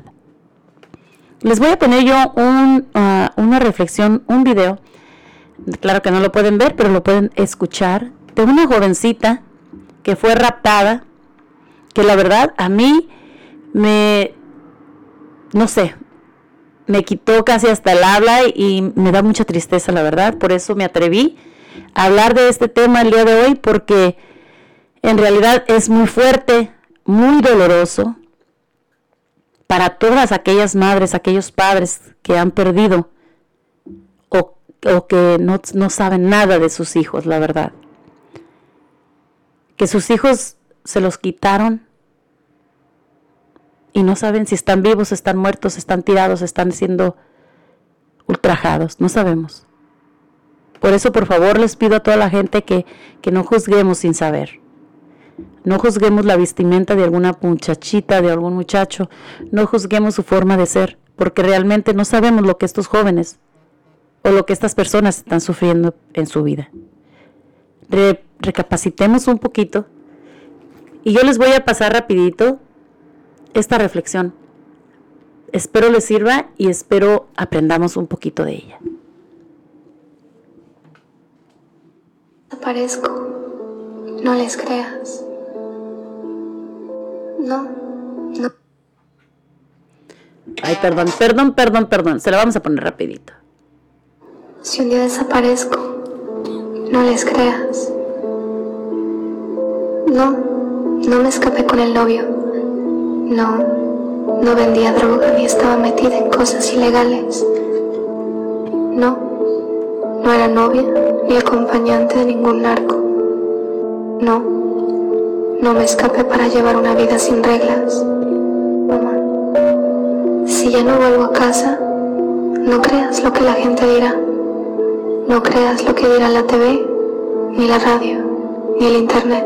Speaker 4: Les voy a poner yo un, ah, una reflexión, un video, claro que no lo pueden ver, pero lo pueden escuchar, de una jovencita que fue raptada, que la verdad a mí me, no sé, me quitó casi hasta el habla y me da mucha tristeza, la verdad. Por eso me atreví a hablar de este tema el día de hoy, porque en realidad es muy fuerte, muy doloroso para todas aquellas madres, aquellos padres que han perdido o, que no, no saben nada de sus hijos, la verdad. Que sus hijos se los quitaron y no saben si están vivos, están muertos, están tirados, están siendo ultrajados, no sabemos. Por eso, por favor, les pido a toda la gente que, que no juzguemos sin saber. No juzguemos la vestimenta de alguna muchachita, de algún muchacho. No juzguemos su forma de ser, porque realmente no sabemos lo que estos jóvenes o lo que estas personas están sufriendo en su vida. recapacitemos un poquito y yo les voy a pasar rapidito esta reflexión. Espero les sirva y espero aprendamos un poquito de ella.
Speaker 13: Aparezco. No les creas. No, no.
Speaker 4: Ay, perdón, perdón, perdón, perdón. Se la vamos a poner rapidito.
Speaker 13: Si un día desaparezco, no les creas. No, no me escapé con el novio. No, no vendía droga ni estaba metida en cosas ilegales. No, no era novia ni acompañante de ningún narco. No, no me escapé para llevar una vida sin reglas. Mamá, si ya no vuelvo a casa, no creas lo que la gente dirá. No creas lo que dirá la TV, ni la radio, ni el internet.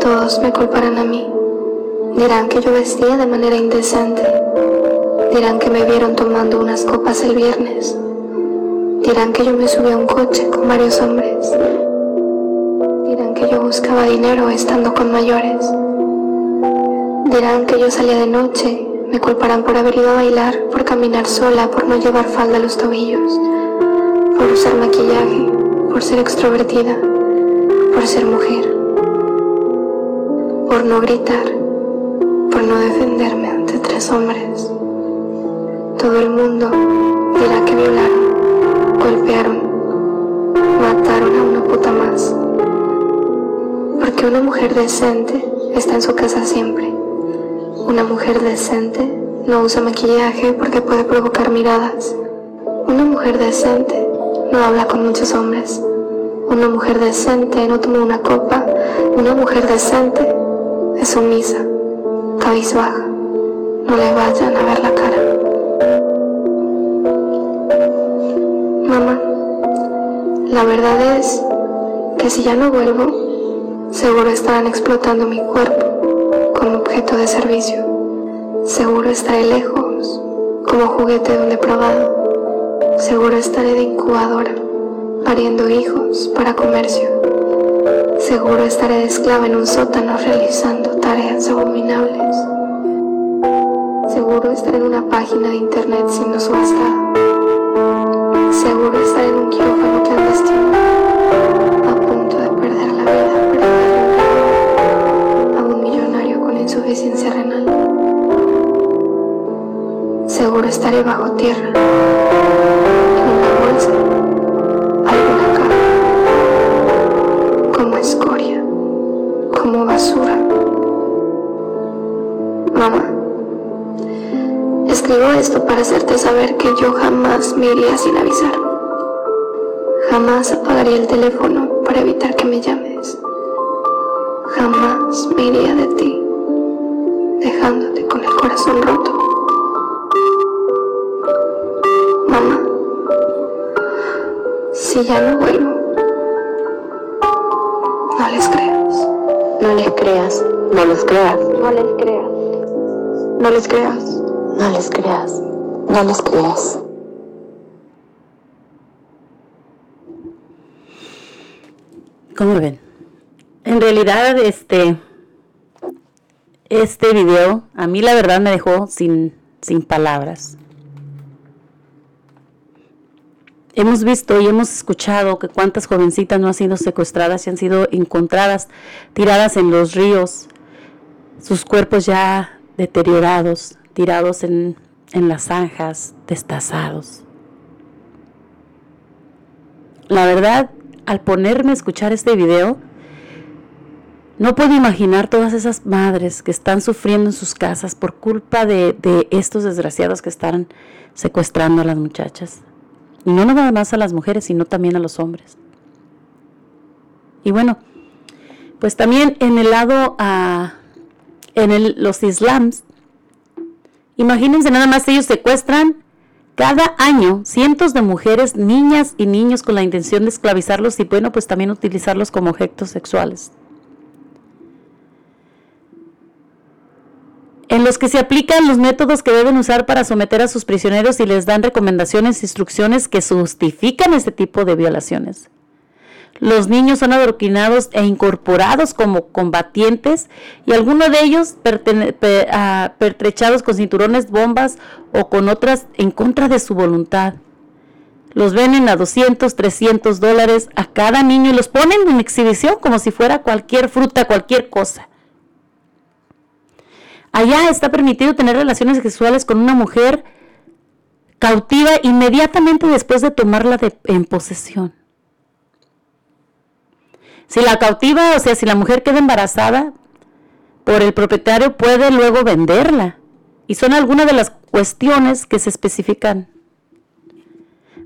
Speaker 13: Todos me culparán a mí. Dirán que yo vestía de manera indecente. Dirán que me vieron tomando unas copas el viernes. Dirán que yo me subí a un coche con varios hombres. Dirán que yo buscaba dinero estando con mayores. Dirán que yo salía de noche. Me culparán por haber ido a bailar, por caminar sola, por no llevar falda a los tobillos, por usar maquillaje, por ser extrovertida, por ser mujer, por no gritar por no defenderme ante tres hombres. Todo el mundo dirá que violaron, golpearon, mataron a una puta más. Porque una mujer decente está en su casa siempre. Una mujer decente no usa maquillaje porque puede provocar miradas. Una mujer decente no habla con muchos hombres. Una mujer decente no toma una copa. Una mujer decente es sumisa cabizbaja. No le vayan a ver la cara. Mamá, la verdad es que si ya no vuelvo, seguro estarán explotando mi cuerpo como objeto de servicio. Seguro estaré lejos como juguete de un depravado. Seguro estaré de incubadora, pariendo hijos para comercio. Seguro estaré esclava en un sótano realizando tareas abominables. Seguro estar en una página de internet siendo subastada. Seguro estar en un quirófano clandestino, a punto de perder la vida para darle a un millonario con insuficiencia renal. Seguro estaré bajo tierra, Mamá, escribo esto para hacerte saber que yo jamás me iría sin avisar. Jamás apagaría el teléfono para evitar que me llames. Jamás me iría de ti, dejándote con el corazón roto. Mamá, si ya no vuelvo, no les creas.
Speaker 14: No les creas, no les creas,
Speaker 13: No les creas.
Speaker 14: No les creas, no les creas, no les creas.
Speaker 4: ¿Cómo ven? En realidad, este, este video a mí la verdad me dejó sin, sin palabras. Hemos visto y hemos escuchado que cuántas jovencitas no han sido secuestradas y han sido encontradas tiradas en los ríos, sus cuerpos ya deteriorados, tirados en, en las zanjas, destazados. La verdad, al ponerme a escuchar este video, no puedo imaginar todas esas madres que están sufriendo en sus casas por culpa de, de estos desgraciados que están secuestrando a las muchachas. Y no nada más a las mujeres, sino también a los hombres. Y bueno, pues también en el lado, ah, en los islams, imagínense nada más, ellos secuestran cada año cientos de mujeres, niñas y niños con la intención de esclavizarlos y bueno, pues también utilizarlos como objetos sexuales. en los que se aplican los métodos que deben usar para someter a sus prisioneros y les dan recomendaciones e instrucciones que justifican este tipo de violaciones. Los niños son adoctrinados e incorporados como combatientes y algunos de ellos ah, pertrechados con cinturones, bombas o con otras en contra de su voluntad. Los venden a 200, 300 dólares a cada niño y los ponen en exhibición como si fuera cualquier fruta, cualquier cosa. Allá está permitido tener relaciones sexuales con una mujer cautiva inmediatamente después de tomarla en posesión. Si la cautiva, o sea, si la mujer queda embarazada por el propietario, puede luego venderla. Y son algunas de las cuestiones que se especifican.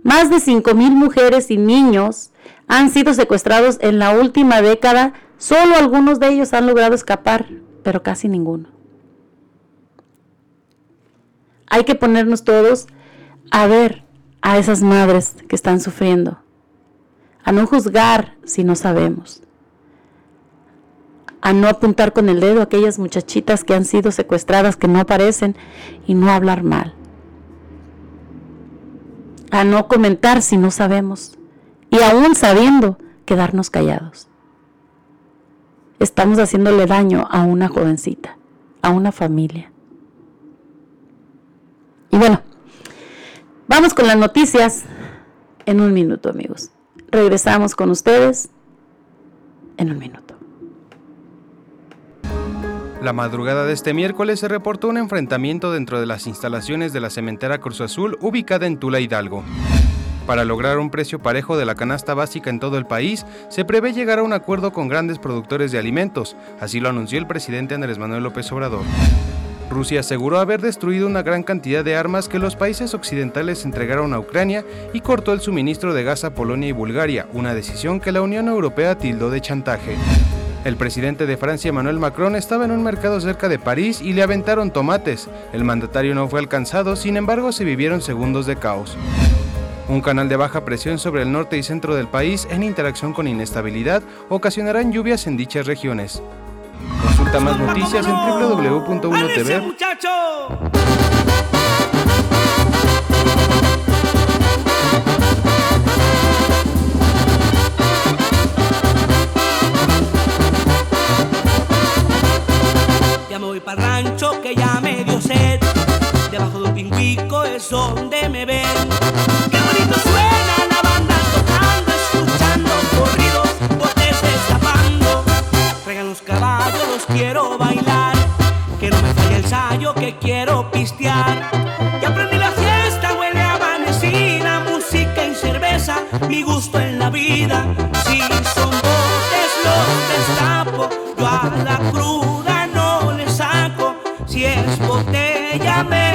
Speaker 4: Más de 5.000 mujeres y niños han sido secuestrados en la última década. Solo algunos de ellos han logrado escapar, pero casi ninguno. Hay que ponernos todos a ver a esas madres que están sufriendo, a no juzgar si no sabemos, a no apuntar con el dedo a aquellas muchachitas que han sido secuestradas, que no aparecen, y no hablar mal, a no comentar si no sabemos, y aún sabiendo, quedarnos callados. Estamos haciéndole daño a una jovencita, a una familia. Y bueno, vamos con las noticias en un minuto, amigos. Regresamos con ustedes en un minuto.
Speaker 15: La madrugada de este miércoles se reportó un enfrentamiento dentro de las instalaciones de la cementera Cruz Azul ubicada en Tula Hidalgo. Para lograr un precio parejo de la canasta básica en todo el país, se prevé llegar a un acuerdo con grandes productores de alimentos, así lo anunció el presidente Andrés Manuel López Obrador. Rusia aseguró haber destruido una gran cantidad de armas que los países occidentales entregaron a Ucrania y cortó el suministro de gas a Polonia y Bulgaria, una decisión que la Unión Europea tildó de chantaje. El presidente de Francia, Emmanuel Macron, estaba en un mercado cerca de París y le aventaron tomates. El mandatario no fue alcanzado, sin embargo se vivieron segundos de caos. Un canal de baja presión sobre el norte y centro del país en interacción con inestabilidad ocasionarán lluvias en dichas regiones. Consulta más noticias en www.1tv.
Speaker 5: muchacho!
Speaker 16: Ya me voy para rancho que ya me dio sed. Debajo de un pingüico es donde me ven. Pistear. Ya aprendí la fiesta, huele a amanecida, música y cerveza, mi gusto en la vida. Si son botes los destapo, yo a la cruda no le saco. Si es botella me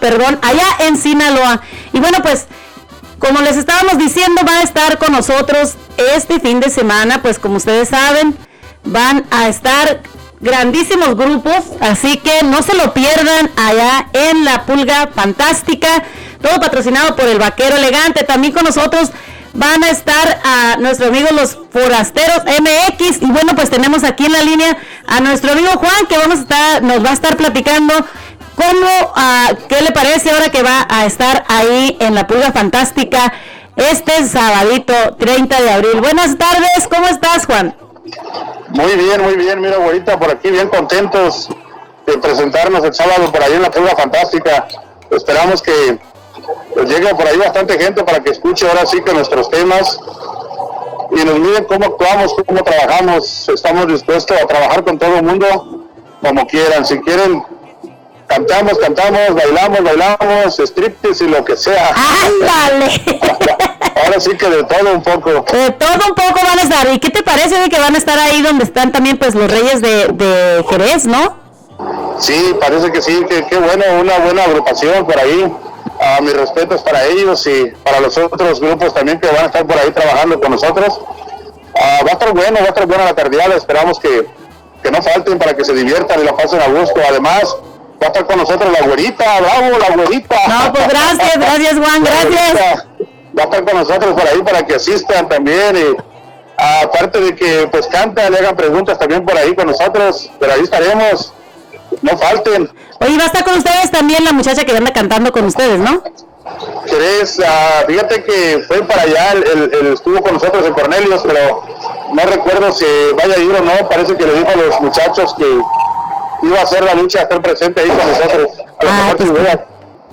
Speaker 4: Perdón, allá en Sinaloa. Y bueno, pues como les estábamos diciendo, va a estar con nosotros este fin de semana, pues como ustedes saben, van a estar grandísimos grupos, así que no se lo pierdan allá en la Pulga Fantástica, todo patrocinado por el Vaquero Elegante, también con nosotros van a estar a nuestros amigos los Forasteros MX y bueno pues tenemos aquí en la línea a nuestro amigo Juan que vamos a estar, nos va a estar platicando cómo, ah, qué le parece ahora que va a estar ahí en la Pulga Fantástica este sabadito 30 de abril. Buenas tardes, ¿cómo estás Juan?
Speaker 17: Muy bien, muy bien, mira, güerita, por aquí bien contentos de presentarnos el sábado por ahí en la Prueba Fantástica. Esperamos que pues, llegue por ahí bastante gente para que escuche ahora sí que nuestros temas y nos miren cómo actuamos, cómo trabajamos. Estamos dispuestos a trabajar con todo el mundo como quieran. Si quieren, cantamos, cantamos, bailamos, bailamos, striptease y lo que sea.
Speaker 4: ¡Ándale!
Speaker 17: Ahora sí que de todo un poco.
Speaker 4: De todo un poco van a estar. ¿Y qué te parece de que van a estar ahí donde están también pues los reyes de, de Jerez, no?
Speaker 17: Sí, parece que sí, que qué bueno, una buena agrupación por ahí. A mis respetos para ellos y para los otros grupos también que van a estar por ahí trabajando con nosotros. Ah, va a estar bueno, va a estar buena la tardeada. Esperamos que, que no falten para que se diviertan y la pasen a gusto. Además, va a estar con nosotros la güerita, bravo, la güerita.
Speaker 4: No, pues gracias, gracias Juan, gracias.
Speaker 17: Va a estar con nosotros por ahí para que asistan también y aparte de que pues cantan, le hagan preguntas también por ahí con nosotros, pero ahí estaremos, no falten.
Speaker 4: Oye, va a estar con ustedes también la muchacha que anda cantando con ustedes, ¿no?
Speaker 17: ¿Querés? Ah, fíjate que fue para allá, el, el- el estuvo con nosotros en Cornelius, pero no recuerdo si vaya a ir o no, parece que le dijo a los muchachos que iba a hacer la lucha, a estar presente ahí con nosotros. A lo mejor que voy, a,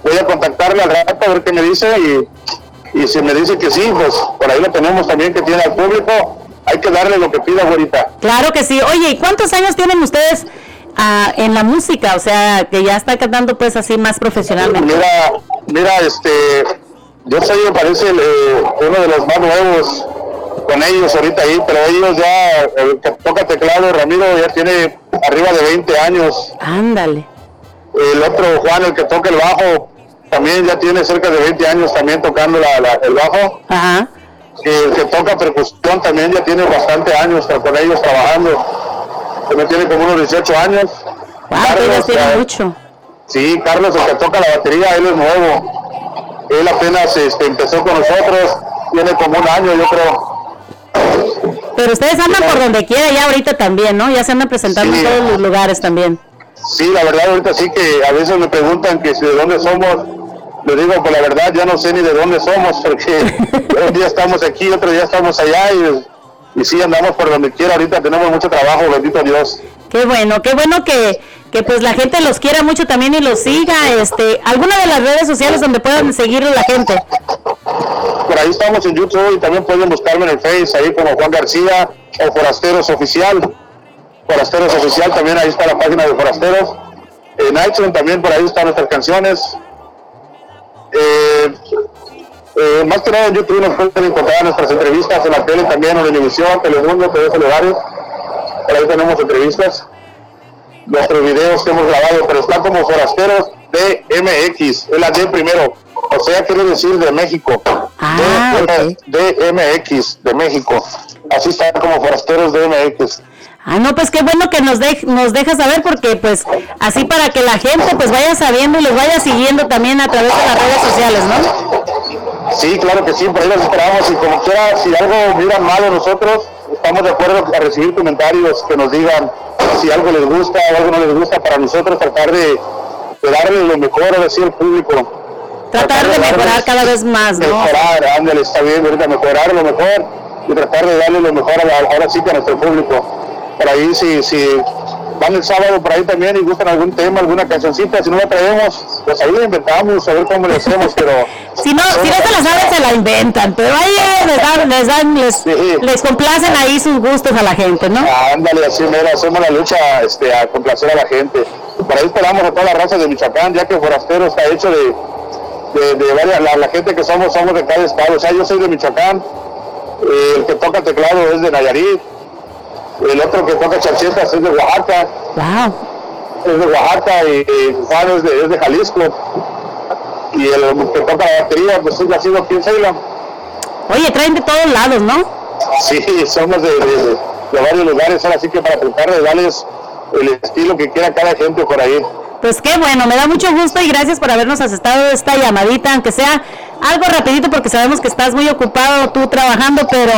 Speaker 17: voy a contactarle al rato a ver qué me dice y, y si me dice que sí, pues por ahí lo tenemos también que tiene al público, hay que darle lo que pida ahorita.
Speaker 4: Claro que sí. Oye, ¿y cuántos años tienen ustedes ah, en la música? O sea, que ya están cantando pues así más profesionalmente.
Speaker 17: Mira, mira, este, yo soy, me parece, el, eh, uno de los más nuevos con ellos ahorita ahí, pero ellos ya, el que toca teclado, Ramiro, ya tiene arriba de 20 años.
Speaker 4: Ándale.
Speaker 17: El otro, Juan, el que toca el bajo, también ya tiene cerca de 20 años también tocando la- la- el bajo.
Speaker 4: Ajá.
Speaker 17: El que toca percusión también ya tiene bastante años con ellos trabajando. También tiene como unos 18 años.
Speaker 4: Wow, todavía tiene
Speaker 17: eh,
Speaker 4: mucho.
Speaker 17: Sí, Carlos, el que toca la batería, él es nuevo. Él apenas este, empezó con nosotros, tiene como un año, yo creo.
Speaker 4: Pero ustedes andan por donde quiera ya ahorita también, ¿no? Ya se andan presentando
Speaker 17: Sí.
Speaker 4: en todos los lugares también.
Speaker 17: Sí, la verdad, ahorita sí que a veces me preguntan que si de dónde somos. Les digo, pues la verdad, ya no sé ni de dónde somos, porque un día estamos aquí, otro día estamos allá y, y sí andamos por donde quiera. Ahorita tenemos mucho trabajo, bendito Dios.
Speaker 4: Qué bueno, qué bueno que, que pues la gente los quiera mucho también y los siga. Este, ¿Alguna de las redes sociales donde puedan seguirlo la gente?
Speaker 17: Por ahí estamos en YouTube y también pueden buscarme en el Face, ahí como Juan García o Forasteros Oficial. Forasteros Oficial, también ahí está la página de Forasteros. En iTunes también por ahí están nuestras canciones. Eh, eh, más que nada en YouTube nos pueden encontrar nuestras entrevistas en la tele también, en Televisión, Telemundo, TV lugares. Por ahí tenemos entrevistas. Nuestros videos que hemos grabado, pero están como Forasteros DMX, es la D primero. O sea, quiere decir de México.
Speaker 4: Ah,
Speaker 17: DMX, de México. Así están como Forasteros DMX.
Speaker 4: Ah, no, pues qué bueno que nos, de, nos dejas saber porque pues así para que la gente pues vaya sabiendo y los vaya siguiendo también a través de las redes sociales, ¿no?
Speaker 17: Sí, claro que sí, por ahí los esperamos y como quiera, si algo miran mal nosotros, estamos de acuerdo a recibir comentarios que nos digan si algo les gusta o algo no les gusta para nosotros tratar de, de darle lo mejor a decir al público.
Speaker 4: Tratar de mejorar cada vez más, ¿no?
Speaker 17: Mejorar, ándale, está bien, ahorita mejorar lo mejor y tratar de darle lo mejor a la, ahora sí que a nuestro público por ahí si, si van el sábado por ahí también y gustan algún tema, alguna cancioncita, si no la traemos, pues ahí la inventamos, a ver cómo le hacemos, pero...
Speaker 4: si no, si no se la saben, se la inventan, pero ahí les, dan, les, dan, les, les, complacen ahí sus gustos a la gente, ¿no?
Speaker 17: ándale, así mira, hacemos la lucha este, a complacer a la gente. Por ahí esperamos a toda la raza de Michoacán, ya que Forastero está hecho de, de, de varias, la, la, gente que somos, somos de cada estado, o sea, yo soy de Michoacán, eh, el que toca teclado es de Nayarit, el otro que toca charchetas es de Oaxaca. Es de Oaxaca y, y Juan es de, es de, Jalisco. Y el que toca la batería, pues es sido aquí en Ceylon.
Speaker 4: Oye, traen de todos lados, ¿no?
Speaker 17: Sí, somos de, de, de varios lugares, ahora sí que para tratar de darles el estilo que quiera cada gente por ahí.
Speaker 4: Pues qué bueno, me da mucho gusto y gracias por habernos aceptado esta llamadita, aunque sea algo rapidito porque sabemos que estás muy ocupado tú trabajando, pero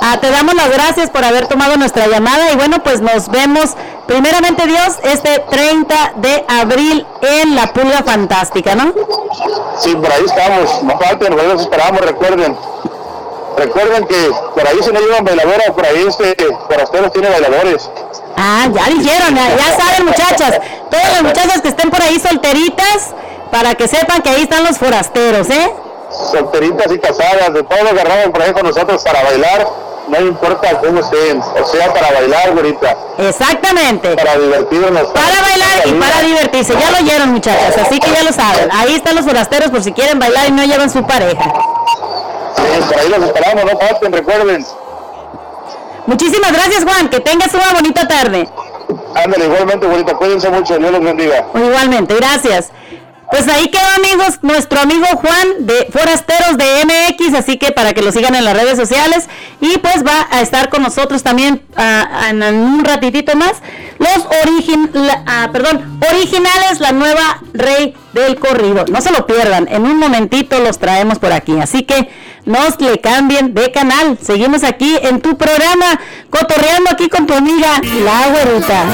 Speaker 4: ah, te damos las gracias por haber tomado nuestra llamada y bueno, pues nos vemos primeramente Dios este 30 de abril en la Pulga Fantástica, ¿no?
Speaker 17: Sí, por ahí estamos, no falten, los esperamos, recuerden. Recuerden que por ahí se no llevan bailadoras, por ahí este Forasteros tiene bailadores.
Speaker 4: Ah, ya dijeron, ya, ya saben muchachas, todas las muchachas que estén por ahí solteritas, para que sepan que ahí están los forasteros, ¿eh?
Speaker 17: Solteritas y casadas, de todos agarrados por ahí con nosotros para bailar, no importa cómo estén, o sea, para bailar, güerita.
Speaker 4: Exactamente.
Speaker 17: Para divertirnos.
Speaker 4: Para bailar y para divertirse, ya lo oyeron muchachas, así que ya lo saben, ahí están los forasteros por si quieren bailar y no llevan su pareja.
Speaker 17: Sí, por ahí los esperamos, no falten, recuerden.
Speaker 4: Muchísimas gracias, Juan. Que tengas una bonita tarde.
Speaker 17: Ándale, igualmente, bonita. Cuídense mucho. Dios los bendiga.
Speaker 4: Igualmente, gracias. Pues ahí quedó, amigos, nuestro amigo Juan de Forasteros de MX, así que para que lo sigan en las redes sociales. Y pues va a estar con nosotros también uh, en un ratitito más. Los uh, perdón, originales, la nueva rey del corrido. No se lo pierdan, en un momentito los traemos por aquí. Así que no le cambien de canal. Seguimos aquí en tu programa, cotorreando aquí con tu amiga La Güerita.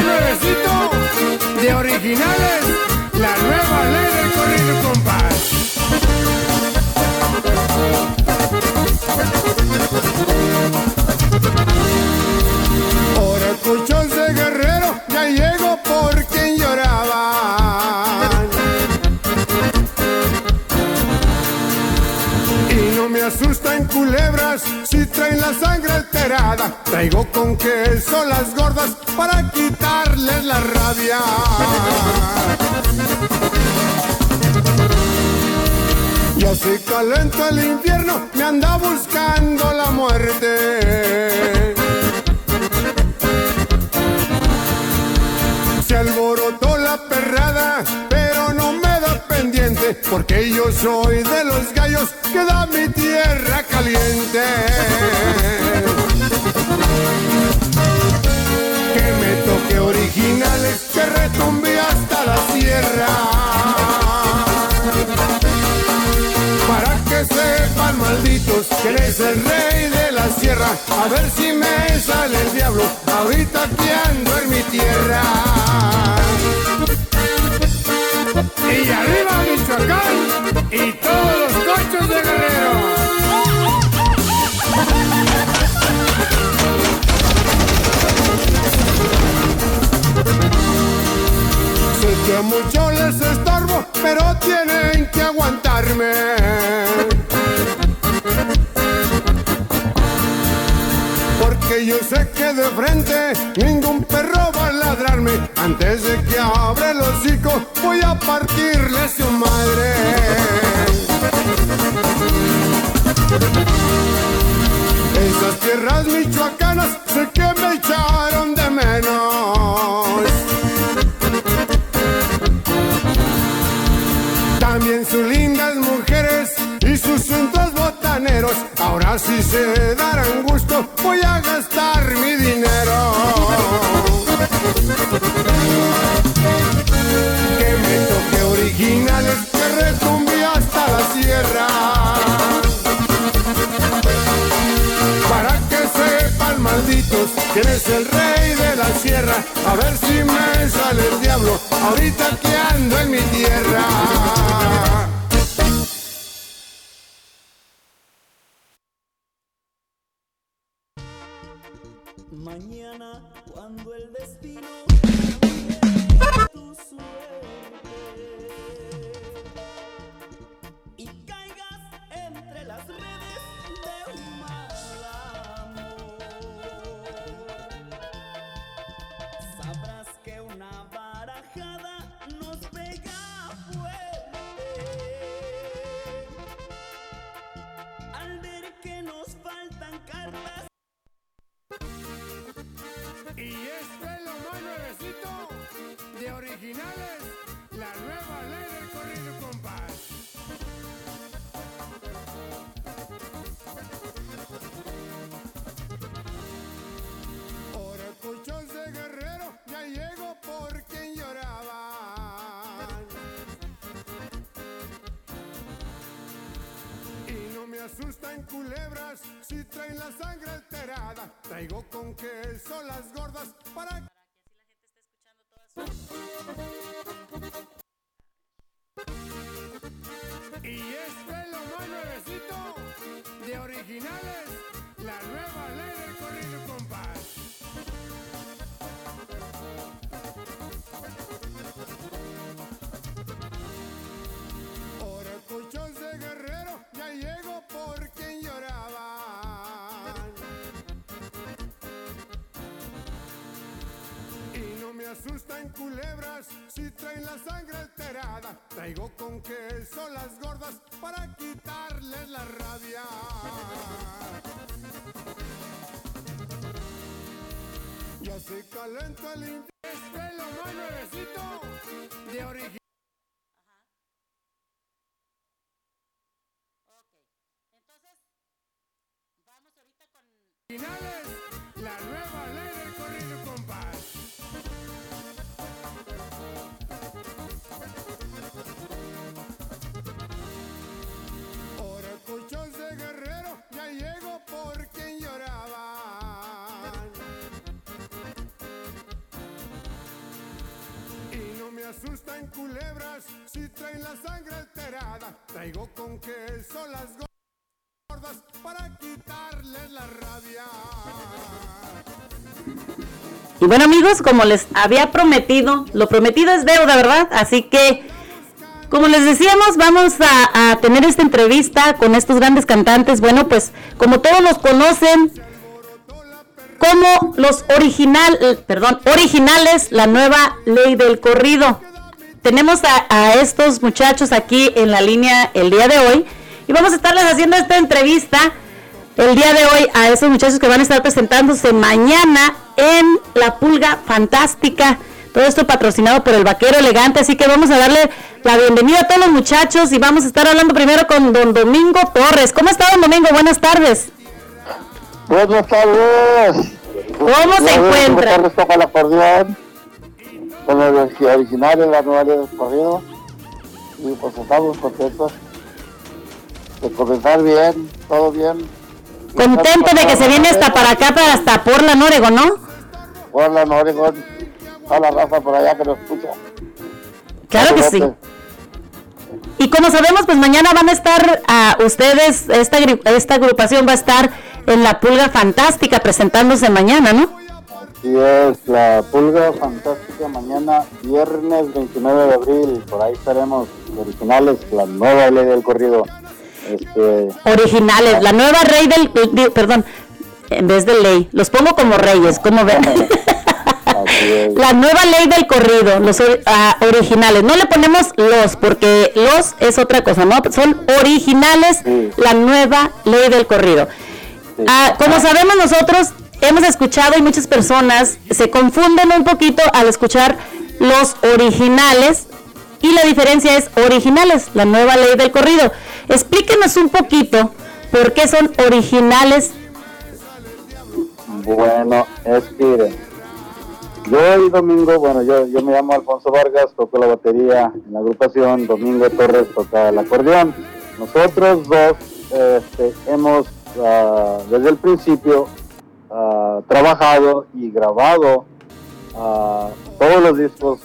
Speaker 3: Traen la sangre alterada. Traigo con queso las gordas para quitarles la rabia. Ya se calenta el infierno, me anda buscando la muerte. Se alborotó la perrada, porque yo soy de los gallos que da mi tierra caliente. Que me toque originales, que retumbe hasta la sierra. Para que sepan malditos que eres el rey de la sierra. A ver si me sale el diablo, ahorita que en mi tierra. Y arriba Michoacán y todos los cochos de Guerrero. Yo mucho les estorbo, pero tienen que aguantarme. Porque yo sé que de frente ningún perro a Antes de que abra el hocico, voy a partirle su madre. Esas tierras michoacanas sé que me echaron de menos. También sus lindas mujeres y sus centros botaneros. Ahora sí se darán gusto, voy a gastar Que me toque originales, que retumbe hasta la sierra. Para que sepan malditos quién es el rey de la sierra. A ver si me sale el diablo ahorita que ando en mi tierra. Asustan culebras si traen la sangre alterada. Traigo con queso las gordas para Y este es lo más nuevecito de originales, la nueva ley ya llego por quien lloraban. Y no me asustan culebras si traen la sangre alterada. Traigo con queso las gordas para quitarles la rabia. Ya se calentó el in- Este es lo más nuevecito de origen.
Speaker 4: Bueno amigos, como les había prometido, lo prometido es deuda, ¿verdad? Así que, como les decíamos, vamos a, tener esta entrevista con estos grandes cantantes. Bueno, pues como todos los conocen, como los original, perdón, originales, la nueva ley del corrido. Tenemos a estos muchachos aquí en la línea el día de hoy y vamos a estarles haciendo esta entrevista el día de hoy a esos muchachos que van a estar presentándose mañana en La Pulga Fantástica. Todo esto patrocinado por el Vaquero Elegante, así que vamos a darle la bienvenida a todos los muchachos y vamos a estar hablando primero con don Domingo Torres. ¿Cómo está don Domingo? Buenas tardes.
Speaker 17: Buenas tardes.
Speaker 4: ¿Cómo se encuentra?
Speaker 17: Buenas tardes, el acordeón. Con el original de la nueva del corrido. Y pues estamos contentos de comenzar bien, todo bien.
Speaker 4: Contento de que se viene hasta para acá, para hasta Portland, Oregon, ¿no?
Speaker 17: Portland, Oregon, toda la raza por allá que nos escucha.
Speaker 4: Claro que sí. Y como sabemos, pues mañana van a estar a ustedes, esta, esta agrupación va a estar en la Pulga Fantástica presentándose mañana, ¿no?
Speaker 18: Así es, la pulga fantástica mañana, viernes 29 de abril, por ahí estaremos originales, la nueva ley del corrido. Este,
Speaker 4: Originales, la nueva rey del, perdón, en vez de ley, los pongo como reyes, como ven. La nueva ley del corrido, los ori- ah, originales. No le ponemos los, porque los es otra cosa, ¿no? Son originales, la nueva ley del corrido. Ah, como sabemos nosotros, hemos escuchado y muchas personas se confunden un poquito al escuchar los originales y la diferencia es originales, la nueva ley del corrido. Explíquenos un poquito por qué son originales.
Speaker 18: Bueno, es que yo el domingo, bueno, yo, yo me llamo Alfonso Vargas, toco la batería en la agrupación, Domingo Torres toca el acordeón. Nosotros dos este, hemos ah, desde el principio ah, trabajado y grabado ah, todos los discos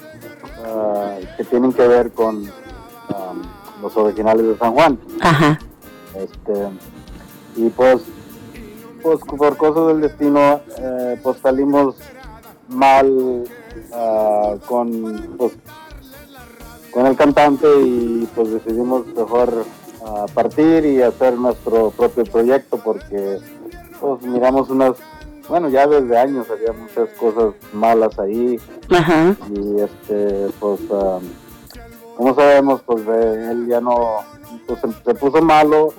Speaker 18: que tienen que ver con los originales de San Juan.
Speaker 4: Ajá.
Speaker 18: Este, y pues, pues por cosas del destino, eh, pues salimos mal ah, con, pues, con el cantante y pues decidimos mejor ah, partir y hacer nuestro propio proyecto porque pues miramos unas, bueno ya desde años había muchas cosas malas ahí
Speaker 4: Ajá.
Speaker 18: y este pues ah, como sabemos pues eh, él ya no pues, se, se puso malo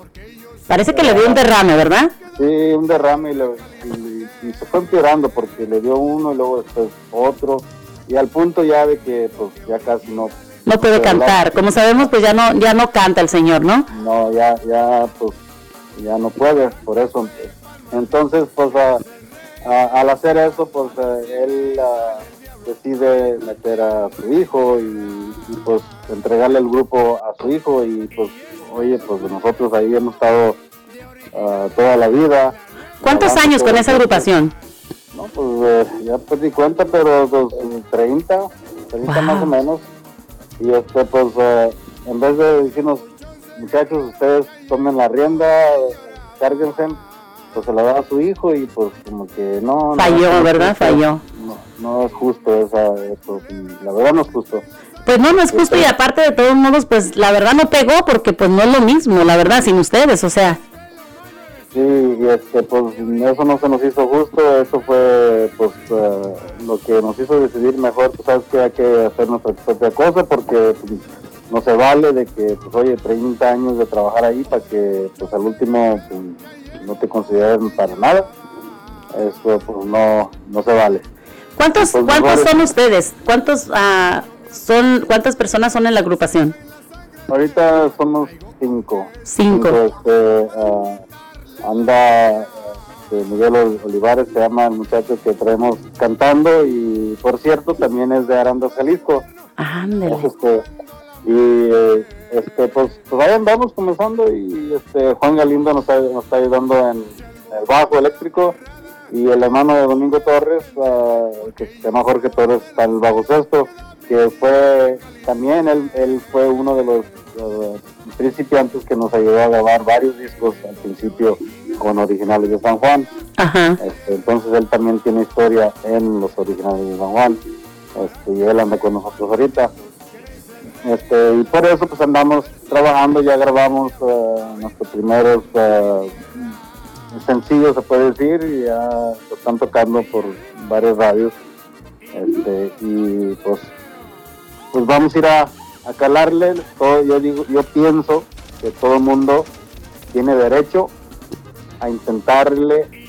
Speaker 4: Parece que le dio un derrame, ¿verdad?
Speaker 18: Sí, un derrame y, le- y- y se fue empeorando porque le dio uno y luego después otro y al punto ya de que pues ya casi no
Speaker 4: No puede cantar. Como sabemos, pues ya no, ya no canta el señor, ¿no?
Speaker 18: no ya ya pues ya no puede por eso entonces pues a- a- al hacer eso pues él ah, decide meter a su hijo y, y, pues entregarle el grupo a su hijo y pues oye pues nosotros ahí hemos estado ah, toda la vida
Speaker 4: ¿Cuántos años con
Speaker 18: todo
Speaker 4: esa agrupación?
Speaker 18: No, pues eh, ya perdí cuenta, pero pues, 30, 30 más o menos. Y este, pues, eh, en vez de decirnos, muchachos, ustedes tomen la rienda, cárguense, pues se la da a su hijo y pues como que no.
Speaker 4: Falló, ¿verdad? Falló.
Speaker 18: No, no es justo esa, eso, la verdad no es justo.
Speaker 4: Pues no, no es justo y aparte de todos modos, pues la verdad no pegó porque pues no es lo mismo, la verdad, sin ustedes, o sea.
Speaker 18: Sí, y este, pues eso no se nos hizo justo, eso fue pues eh, lo que nos hizo decidir mejor, tú sabes que hay que hacer nuestra propia cosa porque pues, no se vale de que, pues oye, 30 años de trabajar ahí para que pues al último pues, no te consideren para nada, eso pues no, no se vale.
Speaker 4: ¿Cuántos,
Speaker 18: Pues,
Speaker 4: cuántos son ustedes? ¿Cuántos ah, son, cuántas personas son en la agrupación?
Speaker 18: Ahorita somos cinco.
Speaker 4: Cinco.
Speaker 18: este, ah, anda este, Miguel Ol- Olivares, se llama el muchacho que traemos cantando y por cierto también es de Arandas, Jalisco.
Speaker 4: Ándale.
Speaker 18: Este, y eh, este, pues, pues ahí andamos comenzando y este Juan Galindo nos está, nos está ayudando en el bajo eléctrico y el hermano de Domingo Torres, ah, que se llama Jorge Torres, está en el bajo sexto, que fue también, él, él fue uno de los eh, principiantes que nos ayudó a grabar varios discos al principio con originales de San Juan. Este, entonces él también tiene historia en los originales de San Juan este, y él anda con nosotros ahorita. Este, y por eso pues andamos trabajando, ya grabamos eh, nuestros primeros eh, sencillos se puede decir y ya lo están tocando por varias radios. Este, y pues pues vamos a ir a, a calarle. Todo, yo digo yo pienso que todo el mundo tiene derecho a intentarle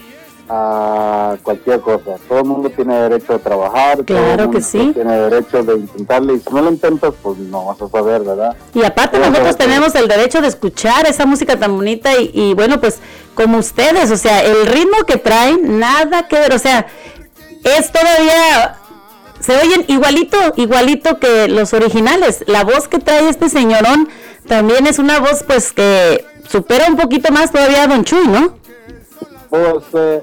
Speaker 18: a cualquier cosa. Todo el mundo tiene derecho a trabajar. todo el
Speaker 4: que
Speaker 18: mundo
Speaker 4: sí.
Speaker 18: Tiene derecho de intentarle y si no lo intentas, pues no vas a saber, ¿verdad?
Speaker 4: Y aparte
Speaker 18: Pero,
Speaker 4: nosotros tenemos el derecho de escuchar esa música tan bonita y, y bueno, pues como ustedes, o sea, el ritmo que traen, nada que ver, o sea, es todavía, se oyen igualito, igualito que los originales. La voz que trae este señorón también es una voz pues que supera un poquito más todavía a Don Chuy, ¿no?
Speaker 18: Pues eh,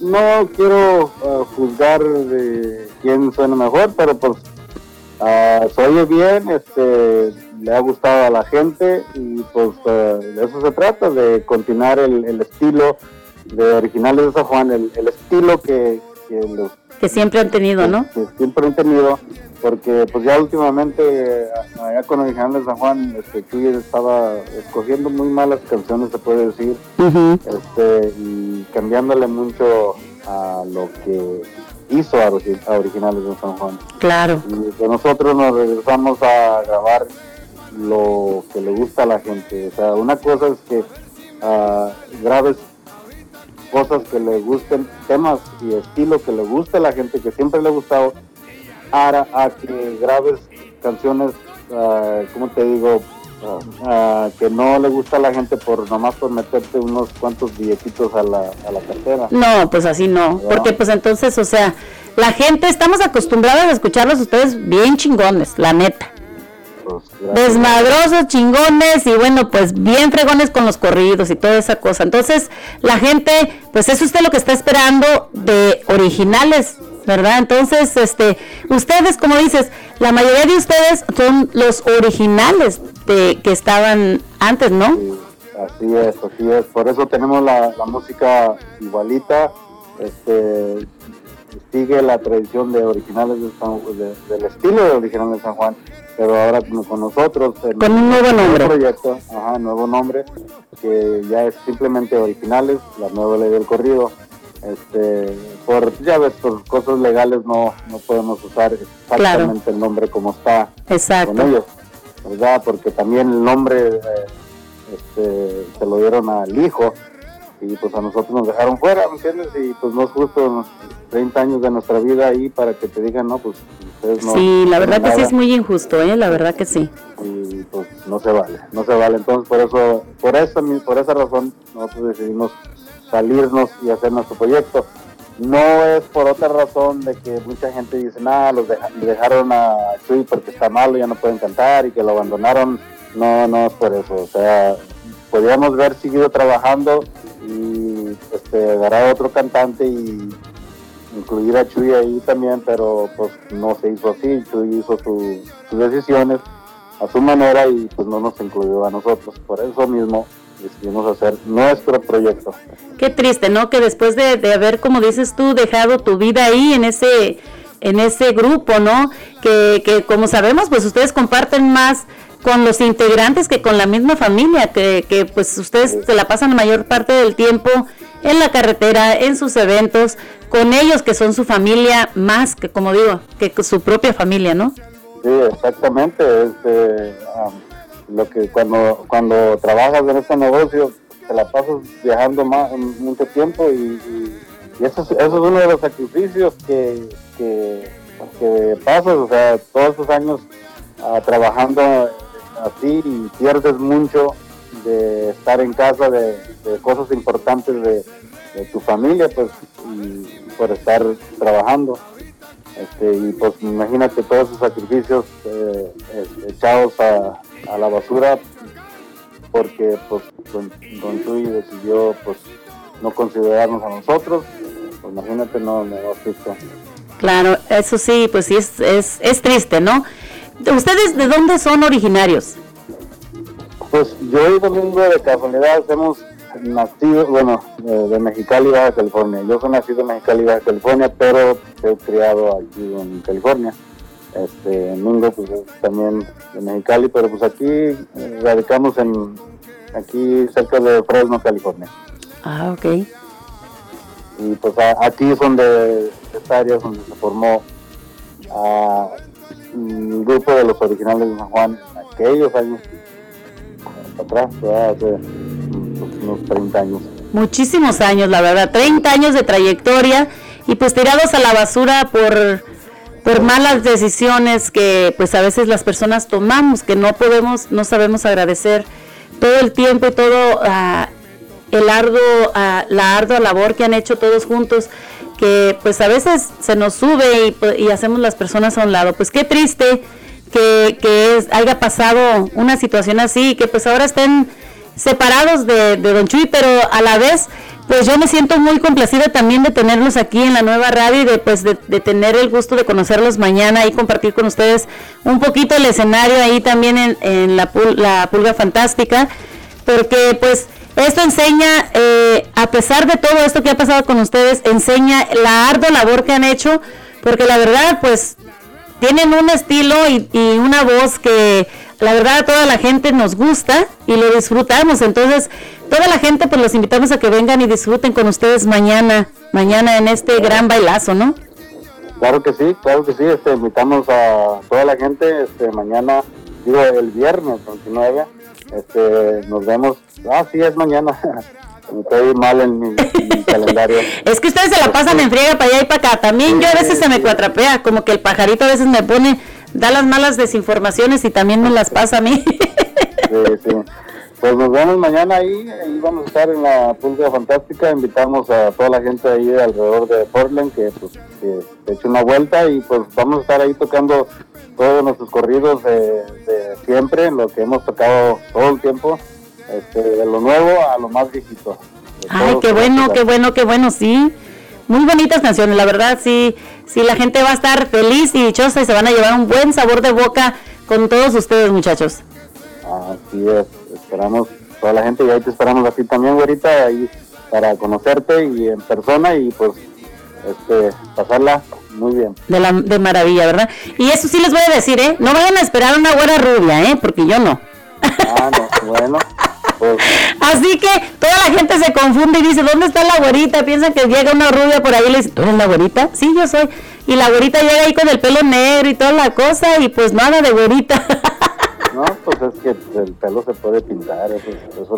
Speaker 18: no quiero eh, juzgar de quién suena mejor, pero pues ah, se oye bien, este, le ha gustado a la gente y pues eh, de eso se trata, de continuar el, el estilo de originales de San Juan, el estilo que que, los,
Speaker 4: que siempre han tenido, ¿no?
Speaker 18: que siempre han tenido, porque pues ya últimamente allá con Original de San Juan, este, Chuy estaba escogiendo muy malas canciones, se puede decir, este, y cambiándole mucho a lo que hizo a, a Originales de San Juan.
Speaker 4: Claro.
Speaker 18: Y pues nosotros nos regresamos a grabar lo que le gusta a la gente. O sea, una cosa es que ah, grabes cosas que le gusten, temas y estilo que le guste a la gente, que siempre le ha gustado, a, a que grabes canciones, ah, ¿cómo te digo? Ah, que no le gusta a la gente por nomás por meterte unos cuantos billetitos a la, a la cartera.
Speaker 4: No, pues así no, porque pues entonces, o sea, la gente, estamos acostumbrados a escucharlos ustedes bien chingones, la neta. Desmadrosos, chingones y bueno, pues bien fregones con los corridos y toda esa cosa. Entonces, la gente, pues es usted lo que está esperando de originales, ¿verdad? Entonces, este, ustedes, como dices, la mayoría de ustedes son los originales de que estaban antes, ¿no?
Speaker 18: Así es, así es. Por eso tenemos la, la música igualita. Este, sigue la tradición de originales de San- de- del estilo de originales de San Juan, pero ahora con, con nosotros.
Speaker 4: Con un nuevo nombre.
Speaker 18: proyecto, ajá, nuevo nombre, que ya es simplemente originales, la nueva ley del corrido. Este, por, ya ves, por cosas legales no, no podemos usar exactamente el nombre como está
Speaker 4: Exacto.
Speaker 18: con ellos, ¿verdad? Porque también el nombre eh, este, se lo dieron al hijo y pues a nosotros nos dejaron fuera, ¿me entiendes? Y pues no es justo 30 años de nuestra vida ahí para que te digan, no, pues ustedes no.
Speaker 4: Sí, la verdad que sí
Speaker 18: nada".
Speaker 4: es muy injusto, ¿eh? La verdad que sí.
Speaker 18: y pues no se vale, no se vale. Entonces por eso, por esa, por esa razón nosotros decidimos salirnos y hacer nuestro proyecto. No es por otra razón de que mucha gente dice, nada, los deja- dejaron a Chuy porque está malo, ya no pueden cantar y que lo abandonaron. No, no es por eso. O sea, podríamos haber seguido trabajando y este, agarrar a otro cantante y incluir a Chuy ahí también, pero pues no se hizo así. Chuy hizo su- sus decisiones a su manera y pues no nos incluyó a nosotros. Por eso mismo decidimos hacer nuestro proyecto.
Speaker 4: Qué triste, ¿no? Que después de, de haber, como dices tú, dejado tu vida ahí en ese en ese grupo, ¿no? Que, que como sabemos, pues ustedes comparten más con los integrantes que con la misma familia, que, que pues ustedes se la pasan la mayor parte del tiempo en la carretera, en sus eventos, con ellos que son su familia más que, como digo, que su propia familia, ¿no?
Speaker 18: Sí, exactamente. Este, am, lo que cuando cuando trabajas en este negocio te la pasas viajando más, mucho tiempo y eso, es, eso es uno de los sacrificios que, que, que pasas, o sea, todos esos años ah, trabajando así y pierdes mucho de estar en casa, de, cosas importantes de, tu familia, pues, y por estar trabajando. Este, y pues imagínate todos esos sacrificios eh, echados a, la basura porque pues don, don Chuy decidió pues no considerarnos a nosotros pues imagínate no me triste.
Speaker 4: Claro, eso sí, pues sí, es, es, es triste, ¿no? ¿Ustedes de dónde son originarios?
Speaker 18: pues yo y Domingo de casualidad hemos nacido bueno de Mexicali Baja California yo soy nacido en Mexicali Baja California pero he criado aquí en California este Domingo pues es también de Mexicali pero pues aquí eh, radicamos en aquí cerca de Fresno California
Speaker 4: Ah, ok.
Speaker 18: y pues a- aquí es donde esta área es donde se formó ah, grupo de los originales de San Juan aquellos años atrás hace unos 30 años.
Speaker 4: Muchísimos años, la verdad, 30 años de trayectoria y pues tirados a la basura por, por malas decisiones que pues a veces las personas tomamos, que no podemos, no sabemos agradecer todo el tiempo y todo ah, el arduo, ah, la ardua labor que han hecho todos juntos, que pues a veces se nos sube y, y hacemos las personas a un lado. Pues qué triste que, que es- haya pasado una situación así, que pues ahora estén separados de, de Don Chuy, pero a la vez, pues yo me siento muy complacida también de tenerlos aquí en la nueva radio y de, pues, de, de tener el gusto de conocerlos mañana y compartir con ustedes un poquito el escenario ahí también en, en la, pul- la Pulga Fantástica, porque pues Esto enseña, eh, a pesar de todo esto que ha pasado con ustedes, enseña la ardua labor que han hecho, porque la verdad, pues, tienen un estilo y, y una voz que la verdad a toda la gente nos gusta y lo disfrutamos. Entonces, toda la gente, pues los invitamos a que vengan y disfruten con ustedes mañana, mañana en este gran bailazo, ¿no?
Speaker 18: Claro que sí, claro que sí. Este, invitamos a toda la gente este, mañana, digo, el viernes 29. Este, nos vemos. Ah, sí, es mañana. Estoy mal en mi, en mi calendario.
Speaker 4: Es que ustedes se la pasan en friega para allá y para acá. También yo a veces se me cuatrapea, como que el pajarito a veces me pone, da las malas desinformaciones y también me las pasa a mí.
Speaker 18: Sí, sí. Pues nos vemos mañana ahí, ahí vamos a estar en la Pulga Fantástica, invitamos a toda la gente ahí alrededor de Portland que pues que eche una vuelta y pues vamos a estar ahí tocando todos nuestros corridos de, de siempre, lo que hemos tocado todo el tiempo, este, de lo nuevo a lo más viejito.
Speaker 4: Ay, qué bueno, qué bueno, qué bueno, sí. Muy bonitas canciones, la verdad, sí, sí, la gente va a estar feliz y dichosa y se van a llevar un buen sabor de boca con todos ustedes, muchachos.
Speaker 18: Así es, esperamos toda la gente y ahí te esperamos así también, güerita, ahí para conocerte y en persona y pues este pasarla muy bien.
Speaker 4: De, la, de maravilla, ¿verdad? Y eso sí les voy a decir, ¿eh? No vayan a esperar una güera rubia, ¿eh? Porque yo no.
Speaker 18: Ah, no, bueno, pues
Speaker 4: Así que toda la gente se confunde y dice, ¿dónde está la güerita? Piensan que llega una rubia por ahí y le dice, ¿tú eres la güerita? Sí, yo soy. Y la güerita llega ahí con el pelo negro y toda la cosa y pues nada de güerita.
Speaker 18: no, pues es que el pelo se puede pintar, eso, eso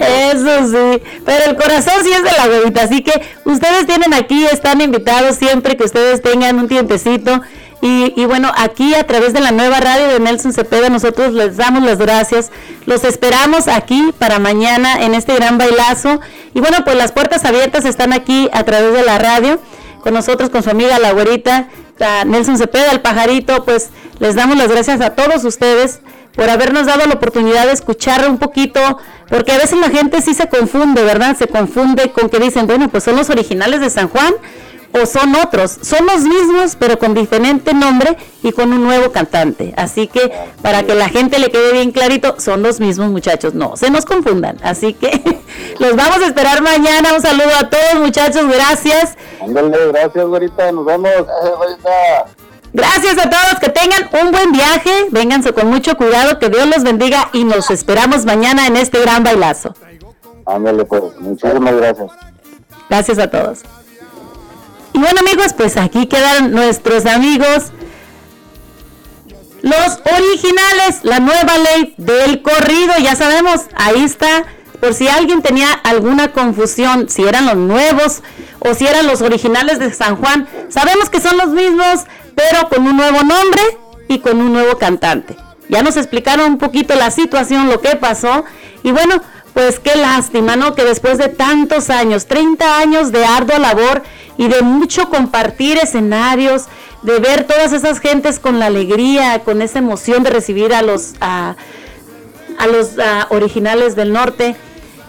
Speaker 4: sí, pero el corazón sí es de la güerita, así que ustedes tienen aquí, están invitados siempre que ustedes tengan un tiempecito. Y, y bueno, aquí a través de la nueva radio de Nelson Cepeda, nosotros les damos las gracias. Los esperamos aquí para mañana en este gran bailazo. Y bueno, pues las puertas abiertas están aquí a través de la radio, con nosotros, con su amiga la güerita, Nelson Cepeda, el pajarito, pues les damos las gracias a todos ustedes por habernos dado la oportunidad de escuchar un poquito, porque a veces la gente sí se confunde, ¿verdad? Se confunde con que dicen, bueno, pues son los originales de San Juan o son otros. Son los mismos, pero con diferente nombre y con un nuevo cantante. Así que para que la gente le quede bien clarito, son los mismos muchachos. No, se nos confundan. Así que los vamos a esperar mañana. Un saludo a todos muchachos, gracias.
Speaker 18: Ándale, gracias, güerita, nos vemos. Gracias, güerita.
Speaker 4: Gracias a todos, que tengan un buen viaje, vénganse con mucho cuidado, que Dios los bendiga y nos esperamos mañana en este gran bailazo.
Speaker 18: Ándale, pues, muchísimas gracias.
Speaker 4: Gracias a todos. Y bueno amigos, pues aquí quedan nuestros amigos, los originales, la nueva ley del corrido, ya sabemos, ahí está, por si alguien tenía alguna confusión, si eran los nuevos o si eran los originales de San Juan, sabemos que son los mismos, pero con un nuevo nombre y con un nuevo cantante. Ya nos explicaron un poquito la situación, lo que pasó, y bueno, pues qué lástima, ¿no? Que después de tantos años, 30 años de ardua labor y de mucho compartir escenarios, de ver todas esas gentes con la alegría, con esa emoción de recibir a los, a, los originales del norte,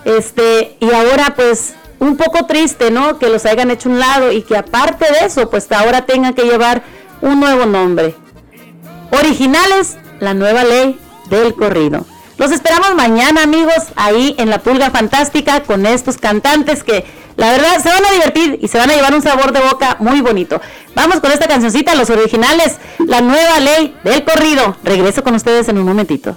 Speaker 4: este, y ahora pues un poco triste, ¿no? Que los hayan hecho un lado y que aparte de eso, pues ahora tengan que llevar un nuevo nombre. Originales, la nueva ley del corrido. Los esperamos mañana, amigos, ahí en la Pulga Fantástica con estos cantantes que la verdad se van a divertir y se van a llevar un sabor de boca muy bonito. Vamos con esta cancioncita, los originales, la nueva ley del corrido. Regreso con ustedes en un momentito.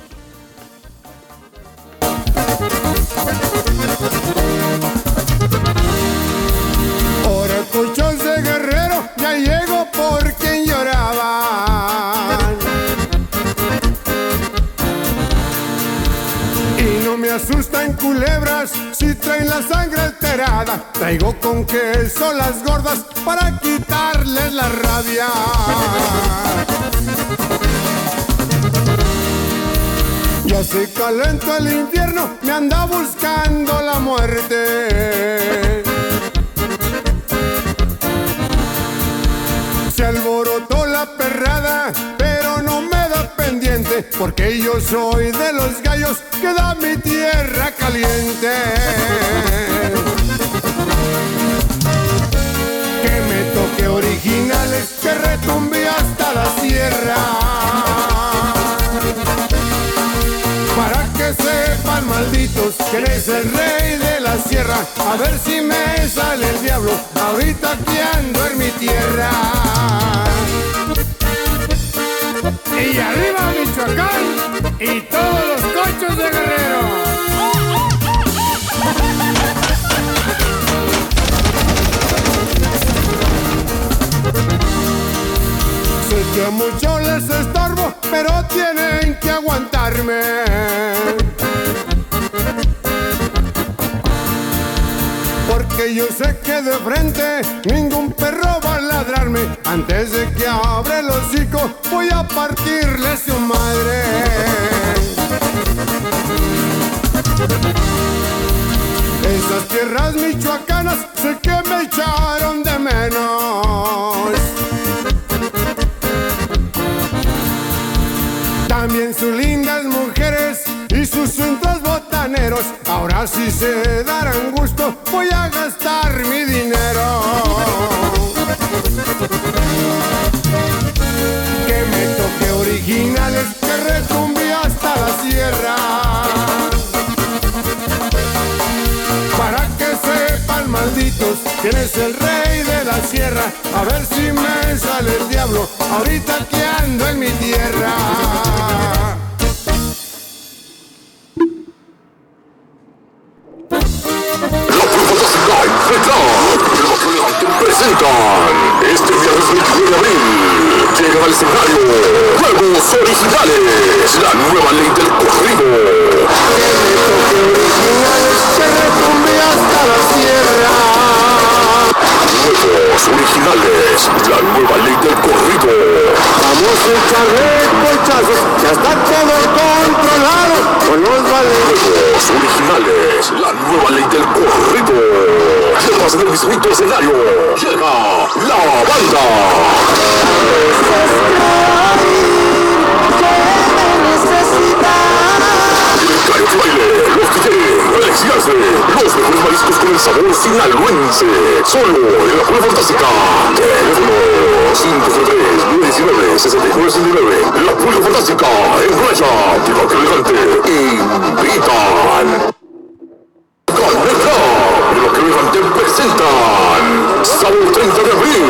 Speaker 3: Guerrero, ya llego por quien lloraba. Y no me asustan culebras si traen la sangre alterada. Traigo con queso las gordas para quitarles la rabia. Ya se calentó el infierno, me anda buscando la muerte. Perrada, pero no me da pendiente, porque yo soy de los gallos que da mi tierra caliente. Que me toque originales, que retumbe hasta la sierra. Para que sepan malditos ¿Quién es el rey de la sierra? A ver si me sale el diablo. Ahorita que ando en mi tierra. Y arriba Michoacán y todos los cochos de Guerrero. Sé que mucho les estorbo, pero tienen que aguantarme. Porque yo sé que de frente ningún perro va a Antes de que abra el hocico, voy a partirle su madre. Esas tierras michoacanas sé que me echaron de menos. También sus lindas mujeres y sus centros botaneros. Ahora sí se darán gusto, voy a gastar mi dinero. Que me toque originales, que retumbe hasta la sierra. Para que sepan malditos quién es el rey de la sierra. A ver si me sale el diablo ahorita que ando en mi tierra.
Speaker 1: Presentan este viernes 29 de abril llega al escenario Juegos Originales, la nueva ley del corrido. Juegos Originales, la nueva ley del corrido.
Speaker 3: Vamos a echarle colchazos, ya está todo controlado con los.
Speaker 1: Juegos Originales, la nueva ley del corrido. Llevas en el mismito escenario. Llega la banda. Los mejores mariscos con el sabor sinaloense. Solo en la prueba fantástica. Teléfono 503 69 La prueba fantástica en Raya, Divac Elegante. Invitan. Elegante presentan. Sábado 30 de abril.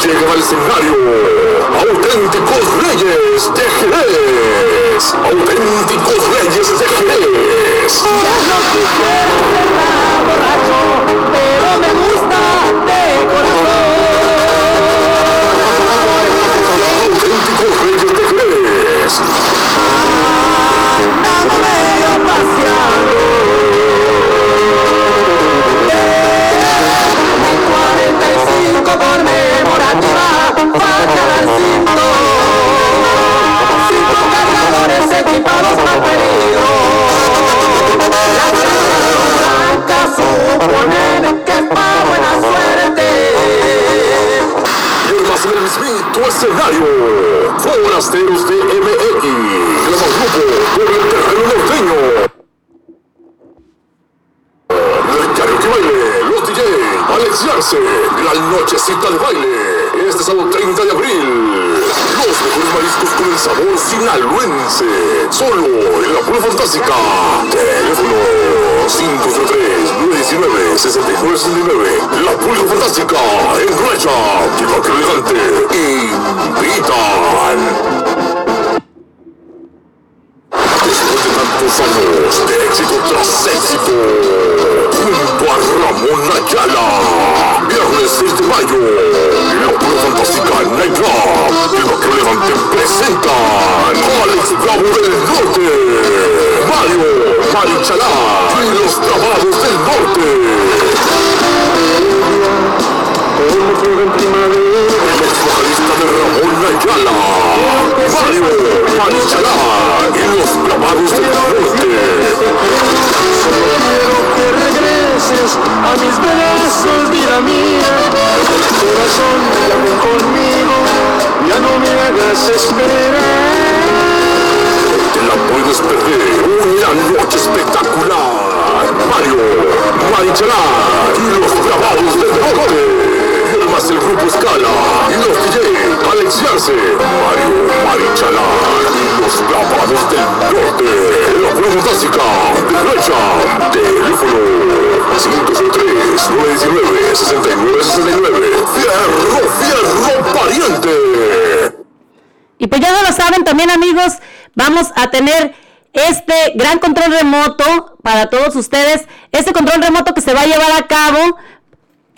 Speaker 1: Llega al escenario. Auténticos Reyes de Jerez. Auténticos Reyes de Jerez.
Speaker 5: pero me gusta de
Speaker 1: Auténticos Gran Nochecita de Baile, este sábado 30 de abril. Los mejores mariscos con el sabor sinaloense, solo en la pura fantástica. Teléfono 503-919-6969. La pura fantástica en Racha, Divac Elegante. Invitan. Después de tantos años de éxito tras éxito, junto a Ramón Ayala, viernes 6 de mayo, fantástica Night Club, y lo que levante presentan Alex Bravo del Norte, Mario Marichalá y los Trabados del Norte. El ex vocalista de Ramón Ayala, Mario Marichalá y los clavados del norte.
Speaker 5: Regreses a mis brazos, vida mía. Corazón, llame conmigo, ya no me hagas esperar.
Speaker 1: Te la puedes perder una noche espectacular. Mario Marichalá y los clavados del norte. Además el grupo Scala los DJ Alex Yarse, Mario Marichalá los clavados del norte. La prueba fantástica de Gresham. Teléfono 503-919-6969. Fierro, fierro, pariente.
Speaker 4: Y pues ya lo saben también amigos, vamos a tener este gran control remoto para todos ustedes. Este control remoto que se va a llevar a cabo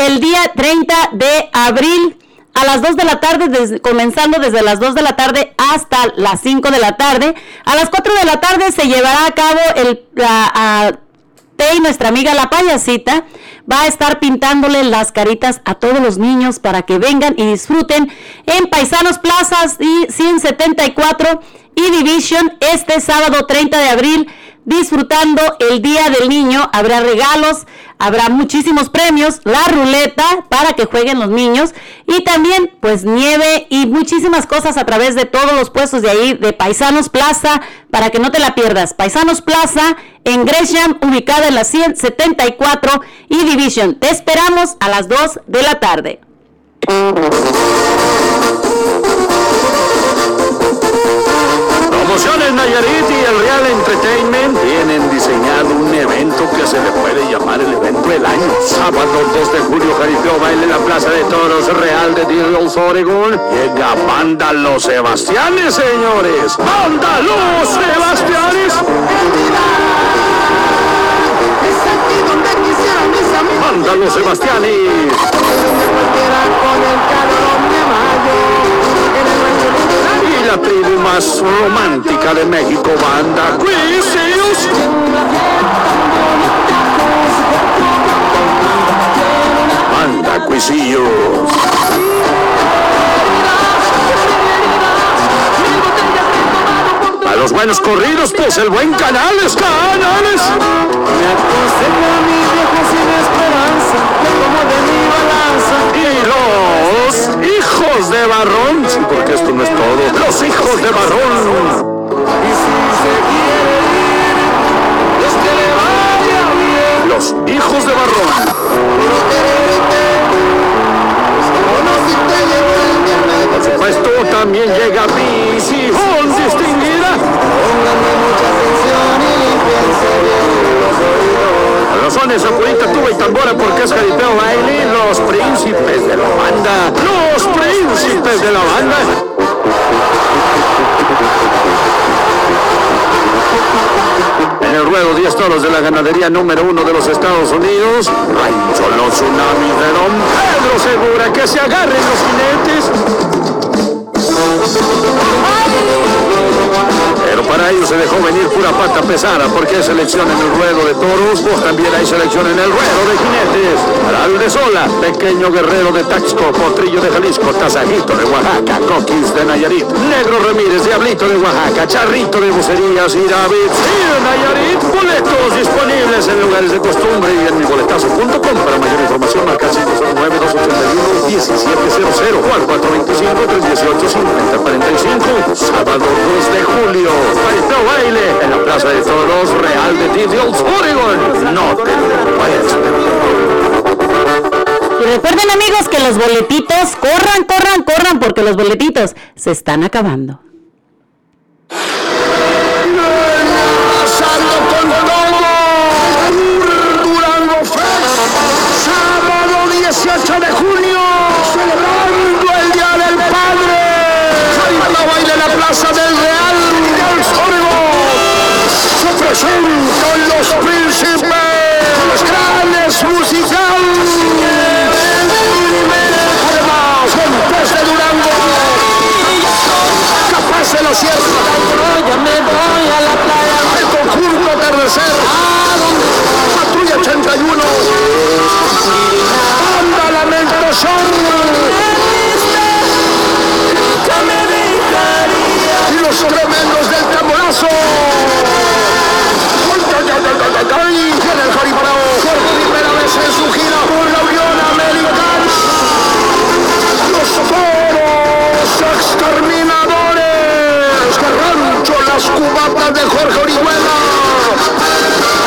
Speaker 4: el día 30 de abril a las 2 de la tarde, comenzando desde las 2 de la tarde hasta las 5 de la tarde. A las 4 de la tarde se llevará a cabo el, la, a- Tei, nuestra amiga la payasita, va a estar pintándole las caritas a todos los niños para que vengan y disfruten en Paisanos Plazas y 174 y Division este sábado 30 de abril disfrutando el Día del Niño. Habrá regalos, habrá muchísimos premios, la ruleta para que jueguen los niños y también pues nieve y muchísimas cosas a través de todos los puestos de ahí de Paisanos Plaza para que no te la pierdas. Paisanos Plaza en Gresham, ubicada en la 174 y Division. Te esperamos a las 2 de la tarde.
Speaker 19: Promociones Nayarit y el Real Entertainment tienen diseñado un evento que se le puede llamar el evento del año. Sábado 2 de julio, jaripeo baile en la Plaza de Toros Real de Dillos, Oregon. Llega Banda Los Sebastianes, señores. Banda Los Sebastianes. Banda Los Sebastianes. La tribu más romántica de México, Banda Cuisius. Banda Cuisillos. A los buenos corridos, pues el buen Canales, Canales. Me aconseja mi viejo sin esperanza, como de mi balanza. Y los hijos de Barrón, sí, porque esto no es todo. Los hijos de Barrón. Y si se quiere ir, es que le vaya bien. Los hijos de Barrón. Por supuesto, también llega Visión Distinguida. A los sones, apurita, tuba y tambora, porque es jaripeo baile, los príncipes de la banda. Los príncipes de la banda. En el ruedo 10 toros de la ganadería número uno de los Estados Unidos, Rancho Los Tsunamis de Don Pedro Segura, que se agarren los jinetes. Pero para ello se dejó venir pura pata pesada porque hay selección en el ruedo de toros, pues también hay selección en el ruedo de jinetes. Aral de Sola, pequeño guerrero de Taxco, Potrillo de Jalisco, Tasajito de Oaxaca, Coquis de Nayarit, Negro Ramírez, Diablito de Oaxaca, Charrito de Bucerías y David sí, de Nayarit. Boletos disponibles en lugares de costumbre y en mi boletazo.com. Para mayor información, marca 509 281 1700 o al 425 318 5045. Sábado 2 de julio, Jaripeo Baile en la Plaza de Toros Real de Didios, Oregon. No te lo a perder.
Speaker 4: Y recuerden amigos que los boletitos, corran, corran, corran, porque los boletitos se están acabando.
Speaker 19: Con todo. Durango cubatas de Jorge Orihuela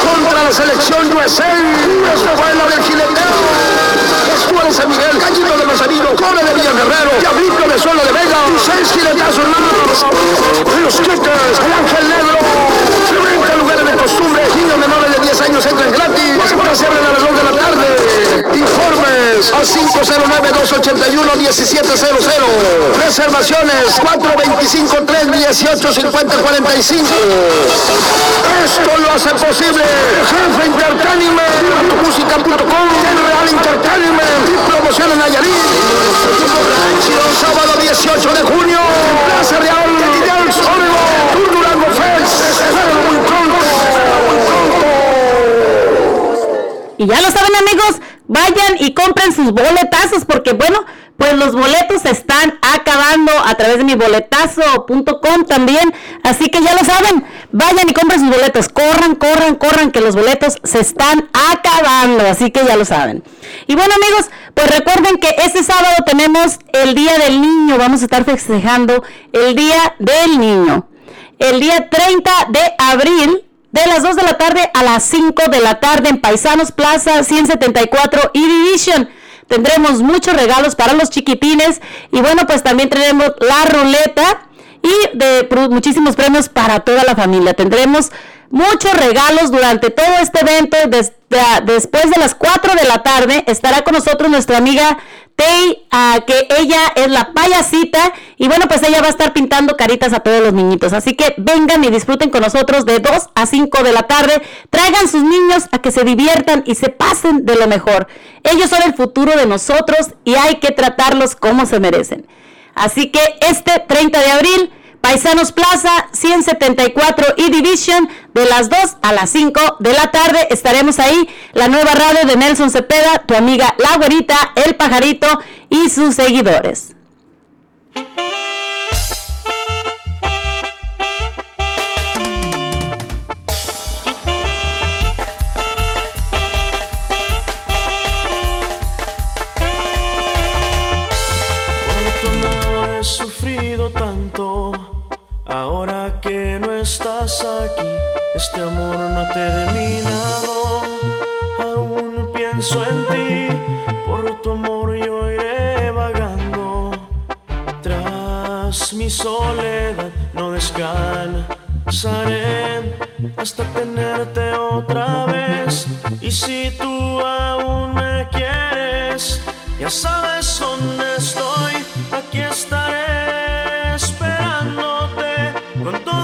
Speaker 19: contra la selección USA. Esto fue la del jileteo. Estuvo San Miguel, Gallito de Mazarino, Cole de Villa Guerrero, Diablito de Suelo de Vega, y seis jiletazos más. Los Kickers, el Ángel Negro, 30 lugares de costumbre, niños menores de 10 años entran gratis, las se abren a de la tarde.
Speaker 7: Informe 681-1700. Reservaciones 425-318-5045. Esto lo hace posible. Jefe Entertainment. Música.com. Real Entertainment. Y promociones Nayarit. Sábado 18 de junio. Plaza Real. Oregon. Durango Fest. Muy pronto.
Speaker 4: Y ya lo saben amigos, vayan y compren sus boletazos porque bueno, pues los boletos se están acabando a través de mi boletazo.com también. Así que ya lo saben, vayan y compren sus boletos. Corran, corran, corran, que los boletos se están acabando. Así que ya lo saben. Y bueno amigos, pues recuerden que este sábado tenemos el Día del Niño. Vamos a estar festejando el Día del Niño. El día 30 de abril de las 2 de la tarde a las 5 de la tarde en Paisanos Plaza 174 y Division. Tendremos muchos regalos para los chiquitines y bueno, pues también tendremos la ruleta y de muchísimos premios para toda la familia. Tendremos muchos regalos durante todo este evento. Después de las 4 de la tarde estará con nosotros nuestra amiga Ah, que ella es la payasita y bueno, pues ella va a estar pintando caritas a todos los niñitos. Así que vengan y disfruten con nosotros de 2 a 5 de la tarde. Traigan sus niños a que se diviertan y se pasen de lo mejor. Ellos son el futuro de nosotros y hay que tratarlos como se merecen. Así que este 30 de abril, Paisanos Plaza 174 y Division, de las 2 a las 5 de la tarde estaremos ahí. La nueva radio de Nelson Cepeda, tu amiga La Güerita, El Pajarito y sus seguidores.
Speaker 20: Estás aquí, este amor no ha terminado. Aún pienso en ti. Por tu amor yo iré vagando. Tras mi soledad no descansaré hasta tenerte otra vez. Y si tú aún me quieres, ya sabes dónde estoy. Aquí estaré esperándote con todo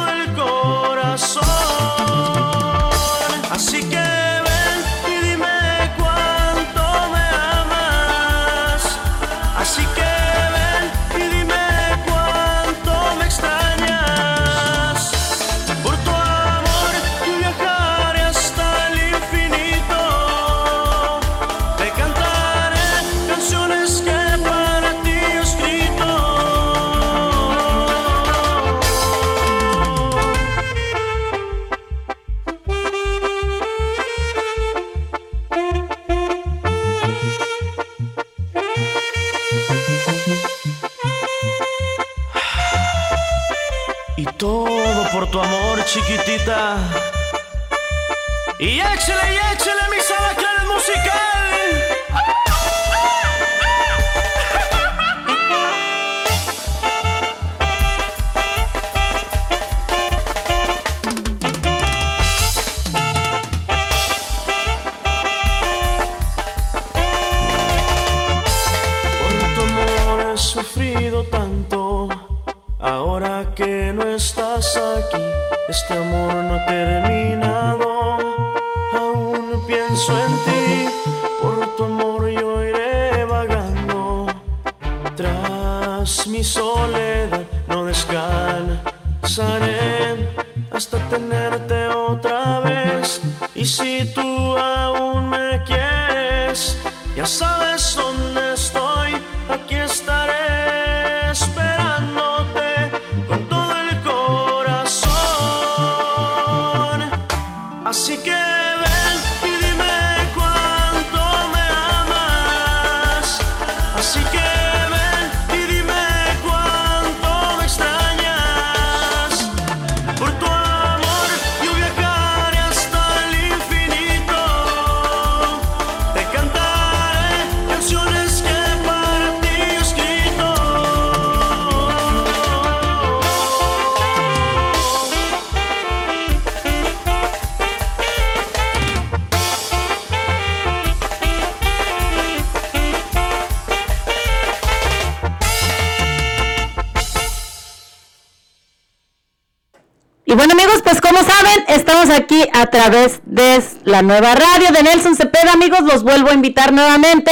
Speaker 4: a través de la nueva radio de Nelson Cepeda. Amigos, los vuelvo a invitar nuevamente.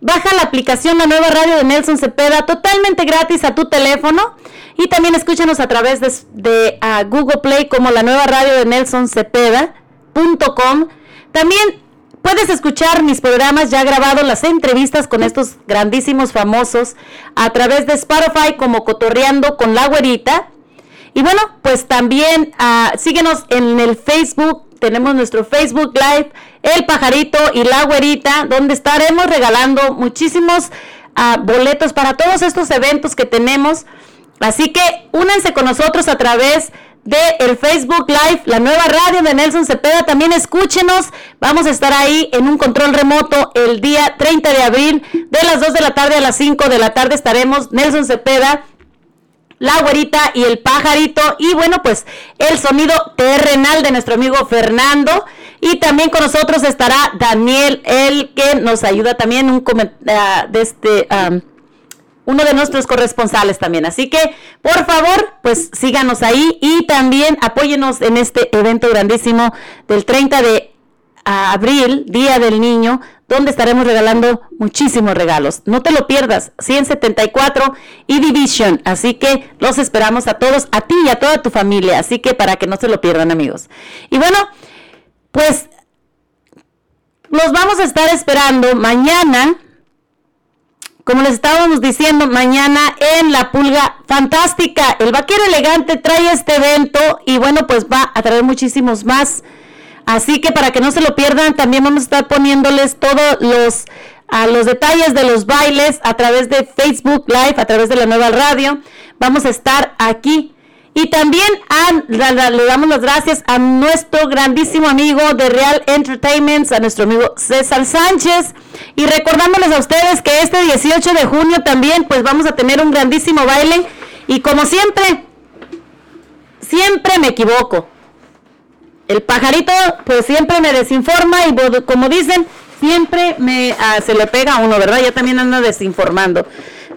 Speaker 4: Baja la aplicación La Nueva Radio de Nelson Cepeda totalmente gratis a tu teléfono. Y también escúchanos a través de, Google Play como La Nueva Radio de Nelson Cepeda.com. También Puedes escuchar mis programas ya grabados, las entrevistas con estos grandísimos famosos a través de Spotify como Cotorreando con la Güerita. Y bueno, pues también ah, síguenos en el Facebook. Tenemos nuestro Facebook Live, El Pajarito y la Güerita, donde estaremos regalando muchísimos ah, boletos para todos estos eventos que tenemos. Así que únanse con nosotros a través de el Facebook Live, la nueva radio de Nelson Cepeda. También escúchenos. Vamos a estar ahí en un control remoto el día 30 de abril, de las 2 de la tarde a las 5 de la tarde estaremos Nelson Cepeda. La güerita y el pajarito. Y bueno, pues el sonido terrenal de nuestro amigo Fernando. Y también con nosotros estará Daniel, el que nos ayuda también un ah, de este uno de nuestros corresponsales también. Así que, por favor, pues síganos ahí y también apóyenos en este evento grandísimo del 30 de abril, Día del Niño, donde estaremos regalando muchísimos regalos. No te lo pierdas, 174 y Division. Así que los esperamos a todos, a ti y a toda tu familia. Así que para que no se lo pierdan, amigos. Y bueno, pues los vamos a estar esperando mañana como les estábamos diciendo, mañana en La Pulga Fantástica. El Vaquero Elegante trae este evento y bueno, pues va a traer muchísimos más. Así que para que no se lo pierdan, también vamos a estar poniéndoles todos los, a los detalles de los bailes a través de Facebook Live, a través de la nueva radio. Vamos a estar aquí y también le damos las gracias a nuestro grandísimo amigo de Real Entertainment, a nuestro amigo César Sánchez. Y recordándoles a ustedes que este 18 de junio también pues vamos a tener un grandísimo baile. Y como siempre, siempre me equivoco. El pajarito pues siempre me desinforma y como dicen, siempre me ah, se le pega a uno, ¿verdad? Ya también anda desinformando.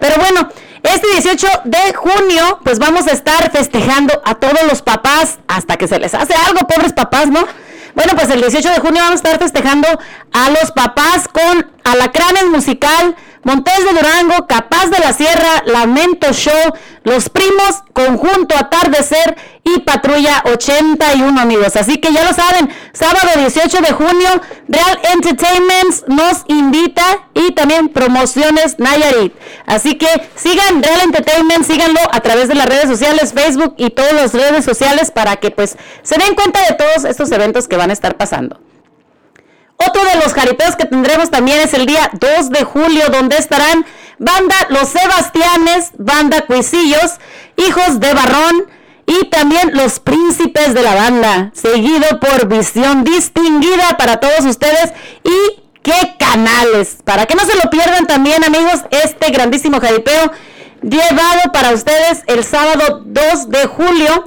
Speaker 4: Pero bueno, este 18 de junio, pues vamos a estar festejando a todos los papás hasta que se les hace algo, pobres papás, ¿no? Bueno, pues el 18 de junio vamos a estar festejando a los papás con Alacranes Musical, Montes de Durango, Capaz de la Sierra, Lamento Show, Los Primos, Conjunto Atardecer y Patrulla 81, amigos. Así que ya lo saben, sábado 18 de junio, Real Entertainment nos invita y también Promociones Nayarit. Así que sigan Real Entertainment, síganlo a través de las redes sociales, Facebook y todas las redes sociales para que pues se den cuenta de todos estos eventos que van a estar pasando. Otro de los jaripeos que tendremos también es el día 2 de julio, donde estarán banda Los Sebastianes, banda Cuisillos, Hijos de Barrón y también los príncipes de la banda, seguido por Visión Distinguida para todos ustedes y qué canales. Para que no se lo pierdan también, amigos, este grandísimo jaripeo llevado para ustedes el sábado 2 de julio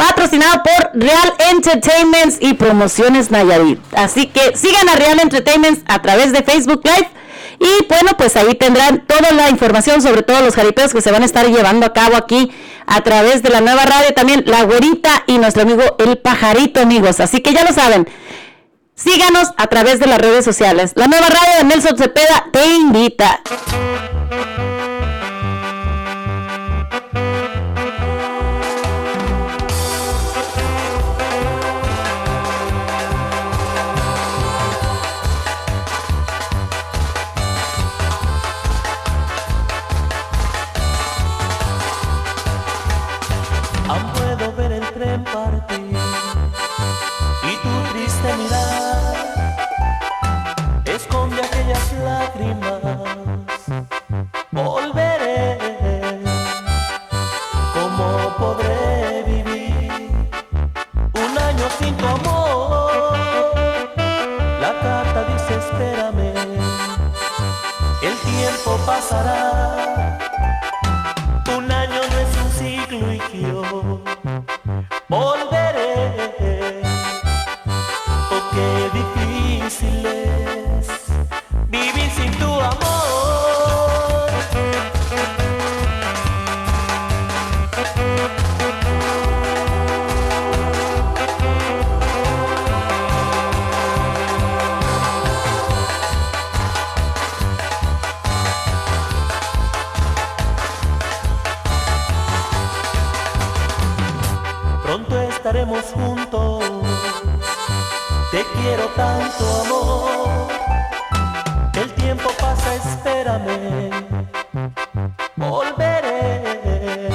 Speaker 4: patrocinado por Real Entertainment y Promociones Nayarit. Así que sigan a Real Entertainment a través de Facebook Live. Y bueno, pues ahí tendrán toda la información sobre todos los jaripeos que se van a estar llevando a cabo aquí a través de la nueva radio. También La Güerita y nuestro amigo El Pajarito, amigos. Así que ya lo saben. Síganos a través de las redes sociales. La nueva radio de Nelson Cepeda te invita.
Speaker 16: tiempo pasará. Un año no es un siglo y yo volveré. Oh, qué difícil es. quiero tanto amor. El tiempo pasa, espérame. Volveré.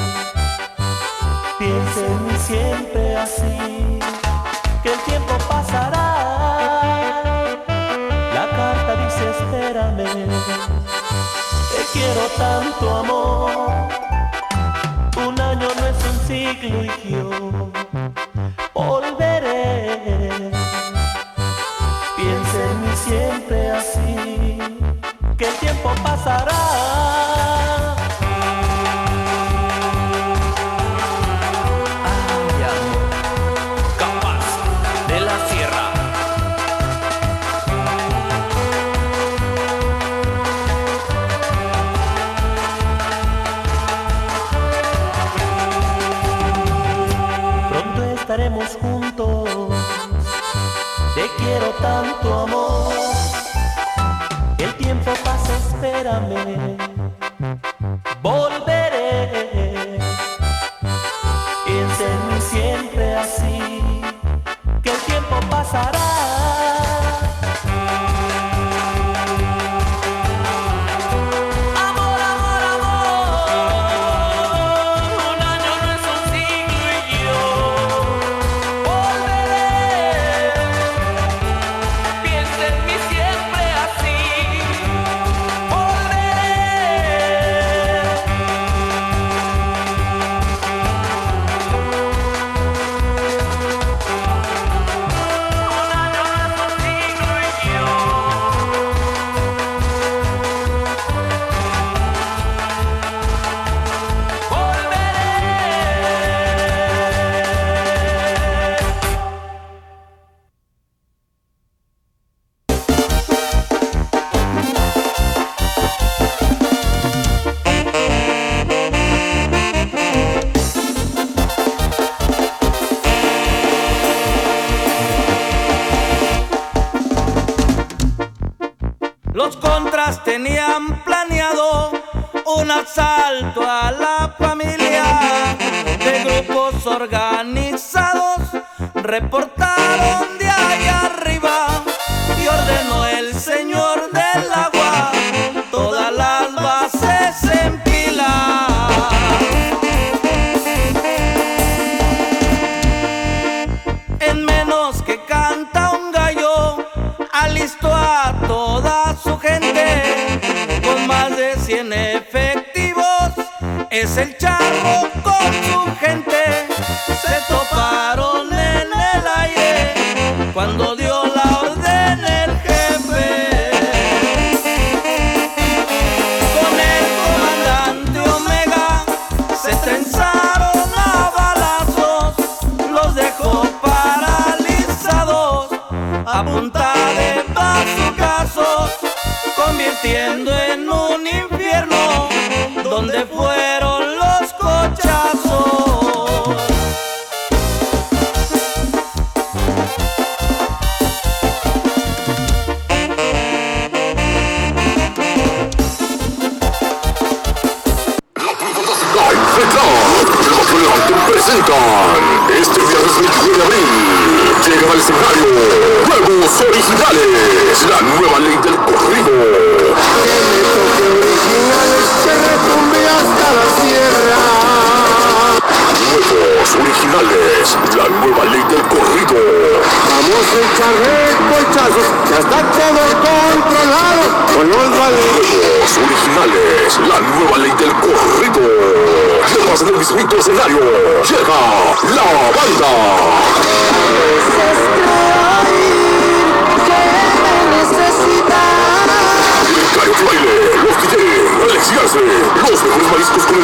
Speaker 16: Piensa en mí siempre así, que el tiempo pasará. La carta dice espérame. Te quiero tanto amor. Un año no es un siglo y yo that I.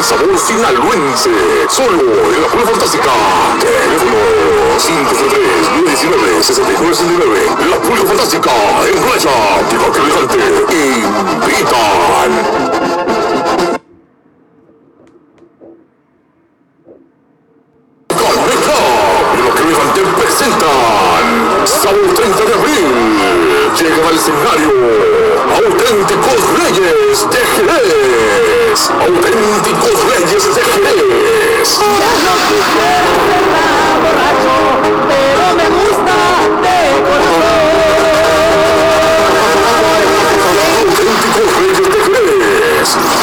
Speaker 16: el
Speaker 1: sabor sinaloense. Solo en la prueba fantástica. Teléfono 503-919-6969. La prueba fantástica. En playa. Lleva que elegante. Invitan. Calmeja. Lleva que presentan. Sábado 30 de abril llegan al escenario auténticos reyes de Jerez reyes, auténticos reyes de Jerez.
Speaker 5: Ya no quisiera
Speaker 1: ser más borracho, pero me gusta de corazón. Auténticos reyes de Jerez.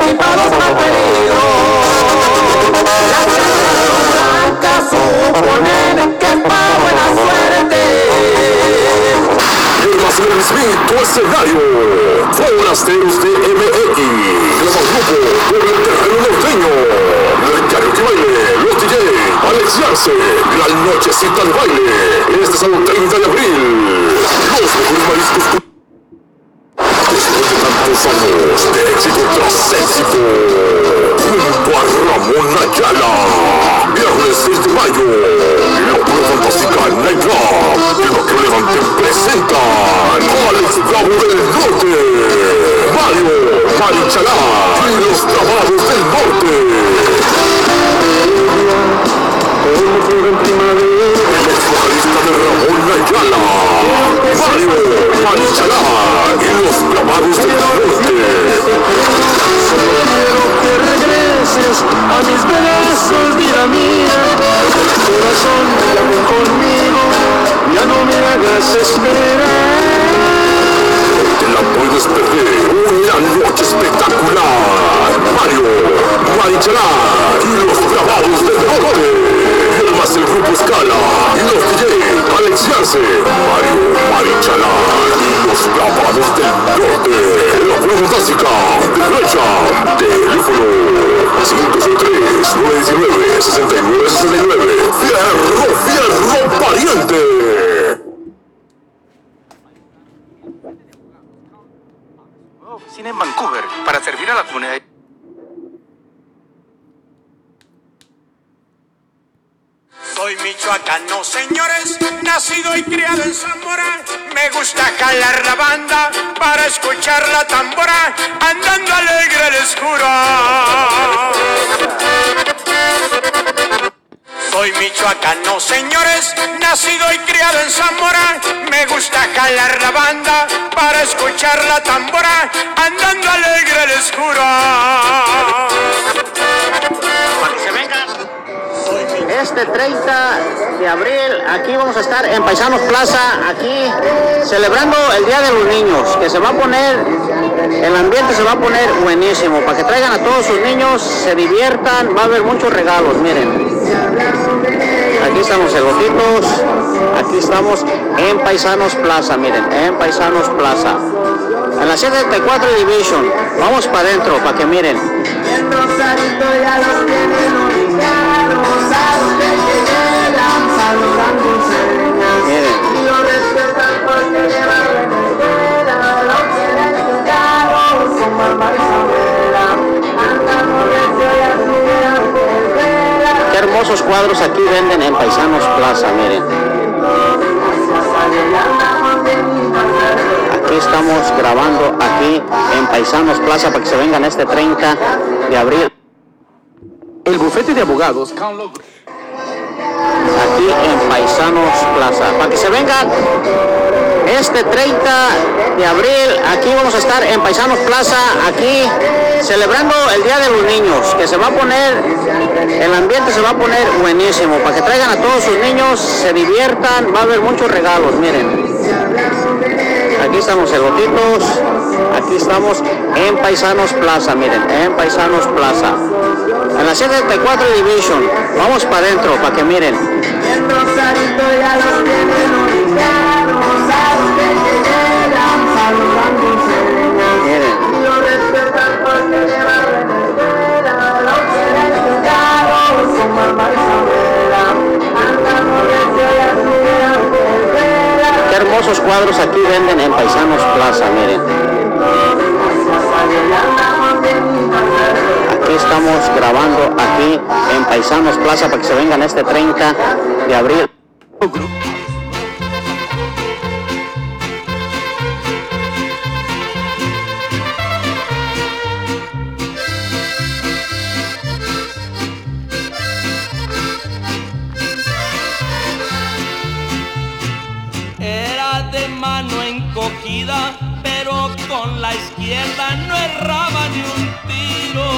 Speaker 1: equipados malvenidos. Las casas blancas suponen que es para buena suerte. Invasión Smith, tu escenario. Forasteros de MX. Global Grupo, por el terreno norteño. El karaoke baile, los DJ, Alex Yarse, la
Speaker 21: nochecita al baile.
Speaker 10: Este sábado 30 de abril. Los mejores mariscos estar en Paisanos Plaza, aquí celebrando el Día de los Niños, que se va a poner, el ambiente se va a poner buenísimo, para que traigan a todos sus niños, se diviertan, va a haber muchos regalos, miren. Aquí están los elotitos, aquí estamos en Paisanos Plaza, miren, en Paisanos Plaza. En la 74 Division, vamos para adentro, para que miren. Qué hermosos cuadros aquí venden en Paisanos Plaza, miren. Aquí estamos grabando aquí en Paisanos Plaza para que se vengan este 30 de abril.
Speaker 22: El bufete de abogados
Speaker 10: Aquí en Paisanos Plaza. Para que se vengan este 30 de abril, aquí vamos a estar en Paisanos Plaza, aquí celebrando el Día de los Niños, que se va a poner, el ambiente se va a poner buenísimo, para que traigan a todos sus niños, se diviertan, va a haber muchos regalos, miren. Aquí estamos elotitos, aquí estamos en Paisanos Plaza, miren, en Paisanos Plaza. En la 74 Division, vamos para adentro, para que miren. Qué hermosos cuadros aquí venden en Paisanos Plaza, miren. Aquí estamos grabando aquí en Paisanos Plaza para que se vengan este 30 de abril.
Speaker 16: Izquierda no erraba ni un tiro.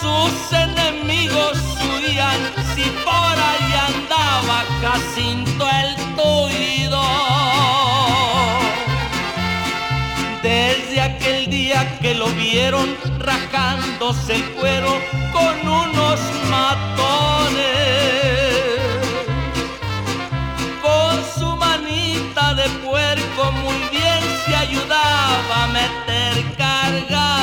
Speaker 16: Sus enemigos huían si por ahí andaba Jacinto el tuido. Desde aquel día que lo vieron rajándose el cuero con unos cuento ayudaba a meter carga.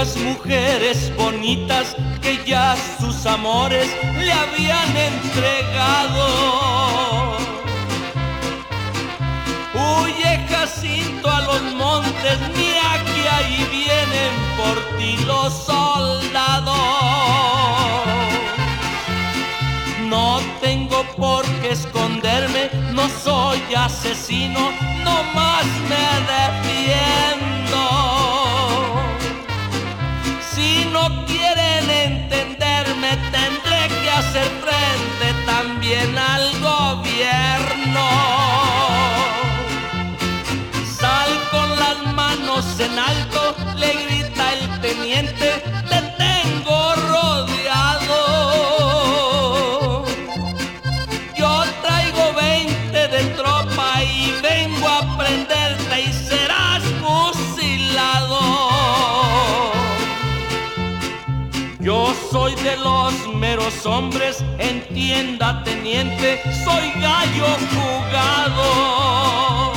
Speaker 16: Muchas mujeres bonitas que ya sus amores le habían entregado. Huye Jacinto a los montes, mira que ahí vienen por ti los soldados. No tengo por qué esconderme, no soy asesino, no más me defiendo. No quieren entenderme, tendré que hacer frente también al gobierno. Meros hombres, entienda teniente, soy gallo jugado.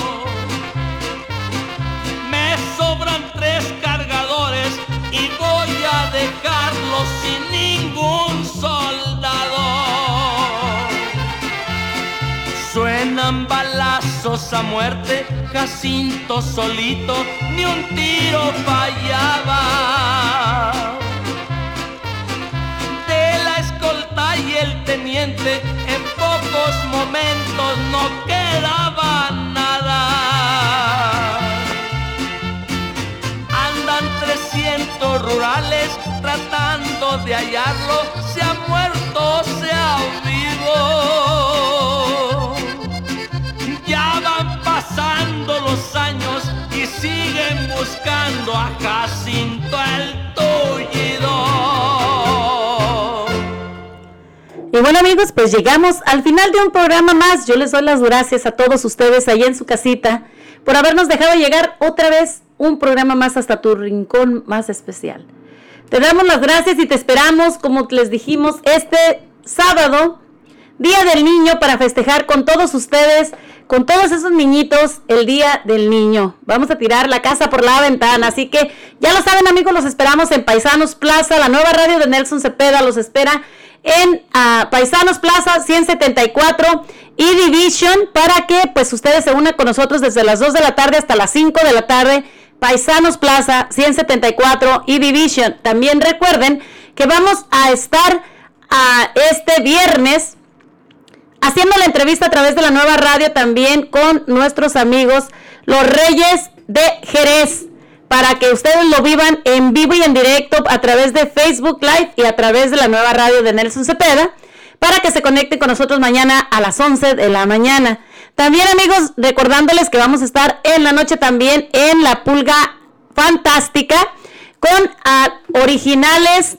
Speaker 16: Me sobran tres cargadores y voy a dejarlos sin ningún soldado. Suenan balazos a muerte, Jacinto solito, ni un tiro fallaba. El teniente, en pocos momentos no quedaba nada. Andan 300 rurales tratando de hallarlo, se ha muerto, se ha vivo. Ya van pasando los años y siguen buscando a Jacinto el
Speaker 4: Y bueno amigos, pues llegamos al final de un programa más. Yo les doy las gracias a todos ustedes allá en su casita por habernos dejado llegar otra vez un programa más hasta tu rincón más especial. Te damos las gracias y te esperamos, como les dijimos, este sábado, Día del Niño, para festejar con todos ustedes, con todos esos niñitos, el Día del Niño. Vamos a tirar la casa por la ventana, así que ya lo saben amigos, los esperamos en Paisanos Plaza, la nueva radio de Nelson Cepeda los espera en ah, Paisanos Plaza 174 y Division para que pues ustedes se unan con nosotros desde las 2 de la tarde hasta las 5 de la tarde. Paisanos Plaza 174 y Division. También recuerden que vamos a estar a este viernes haciendo la entrevista a través de la nueva radio también con nuestros amigos los Reyes de Jerez para que ustedes lo vivan en vivo y en directo a través de Facebook Live y a través de la nueva radio de Nelson Cepeda para que se conecten con nosotros mañana a las 11 de la mañana. También amigos, recordándoles que vamos a estar en la noche también en la Pulga Fantástica con ah, originales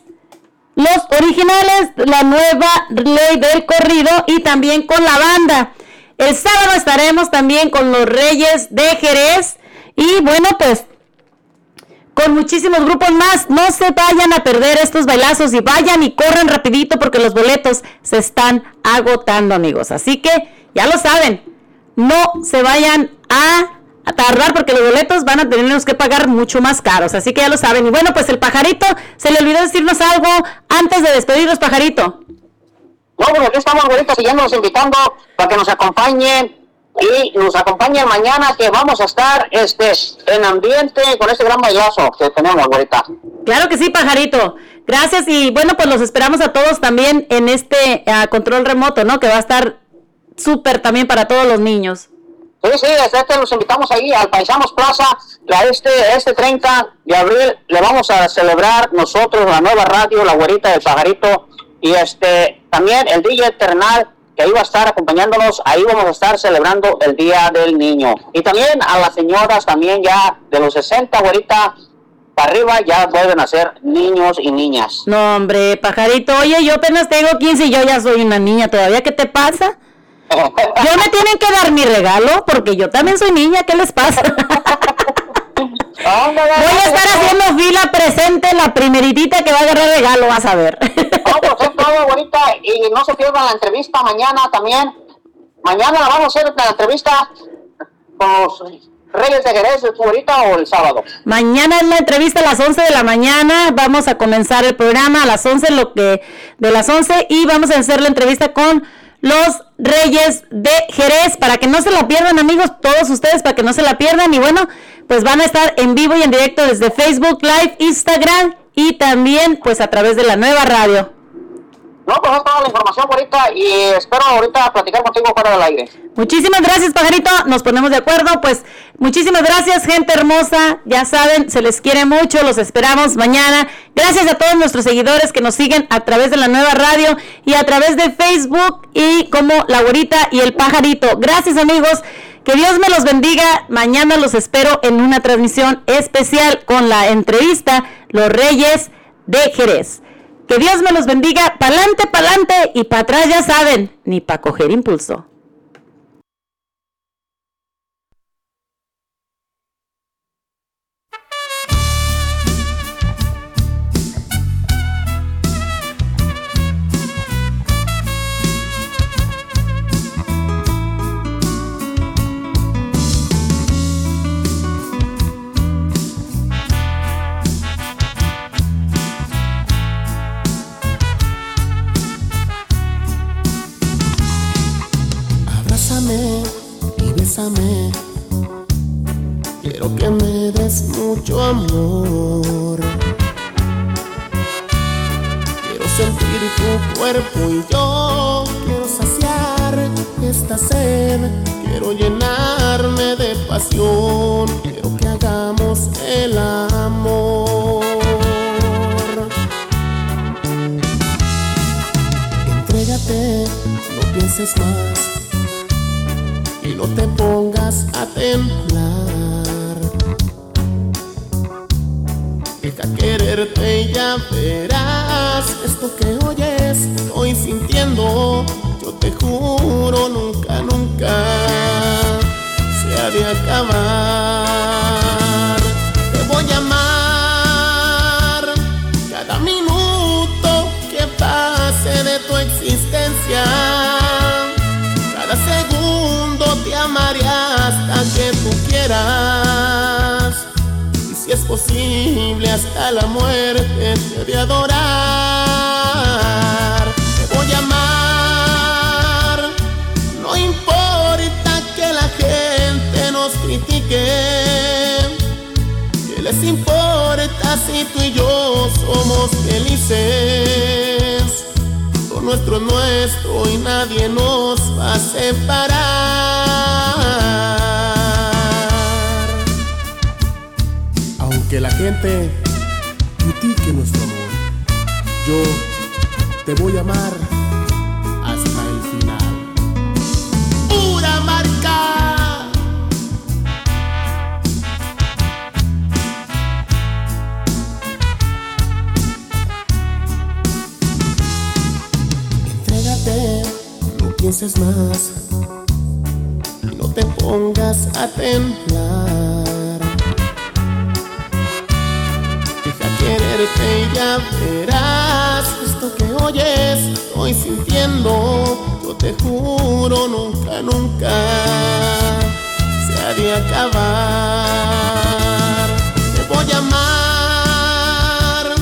Speaker 4: los originales, la nueva ley del corrido y también con la banda. El sábado estaremos también con los Reyes de Jerez y bueno, pues con muchísimos grupos más. No se vayan a perder estos bailazos y vayan y corran rapidito porque los boletos se están agotando, amigos. Así que ya lo saben, no se vayan a, tardar porque los boletos van a tenerlos que pagar mucho más caros. Así que ya lo saben. Y bueno, pues el pajarito, se le olvidó decirnos algo antes de despedirnos, pajarito.
Speaker 10: No, pues aquí estamos ahorita siguiéndonos invitando para que nos acompañen y nos acompañen mañana que vamos a estar este en ambiente con este gran bailazo que tenemos ahorita.
Speaker 4: Claro que sí, pajarito. Gracias y bueno, pues los esperamos a todos también en este ah, control remoto, ¿no? Que va a estar súper también para todos los niños.
Speaker 10: Sí, sí, este los invitamos ahí al Paisanos Plaza, a este, este 30 de abril le vamos a celebrar nosotros la nueva radio, la güerita del pajarito, y este también el DJ Eternal que ahí va a estar acompañándonos, ahí vamos a estar celebrando el Día del Niño. Y también a las señoras también ya de los 60, güerita, para arriba ya pueden hacer niños y niñas.
Speaker 4: No, hombre, pajarito, oye, yo apenas tengo 15 y yo ya soy una niña todavía, ¿qué te pasa? Yo me tienen que dar mi regalo porque yo también soy niña, ¿qué les pasa? Voy a estar haciendo fila presente la primeritita que va a agarrar regalo, vas a ver.
Speaker 10: No, pues es todo, bonita. Y no se pierdan la entrevista mañana también. Mañana vamos a hacer la entrevista con los Reyes de Jerez, ahorita o el sábado.
Speaker 4: Mañana es la entrevista a las 11 de la mañana. Vamos a comenzar el programa a las 11 lo que de las 11 y vamos a hacer la entrevista con los Reyes de Jerez para que no se la pierdan, amigos, todos ustedes para que no se la pierdan y bueno, pues van a estar en vivo y en directo desde Facebook Live, Instagram y también pues a través de la nueva radio.
Speaker 10: No, pues es toda la información ahorita y espero ahorita platicar contigo fuera del aire.
Speaker 4: Muchísimas gracias, pajarito. Nos ponemos de acuerdo. Pues muchísimas gracias, gente hermosa. Ya saben, se les quiere mucho. Los esperamos mañana. Gracias a todos nuestros seguidores que nos siguen a través de la nueva radio y a través de Facebook y como la güerita y el pajarito. Gracias, amigos. Que Dios me los bendiga. Mañana los espero en una transmisión especial con la entrevista Los Reyes de Jerez. Que Dios me los bendiga, pa'lante, pa'lante y para atrás ya saben, ni para coger impulso.
Speaker 23: Mucho amor. Quiero sentir tu cuerpo y yo quiero saciar esta sed. Quiero llenarme de pasión. Quiero que hagamos el amor. Entrégate, no pienses más y no te pongas a temblar. Quererte y ya verás esto que oyes, estoy sintiendo. Yo te juro, nunca, nunca se ha de acabar. Posible hasta la muerte te he de adorar. Te voy a amar. No importa que la gente nos critique. ¿Qué les importa si tú y yo somos felices? Lo nuestro es nuestro y nadie nos va a separar. Aunque la gente critique nuestro amor, yo te voy a amar hasta el final. ¡Pura marca! Entrégate, no pienses más y no te pongas a temblar. Quererte y ya verás esto que oyes, estoy sintiendo. Yo te juro, nunca, nunca se ha de acabar. Te voy a amar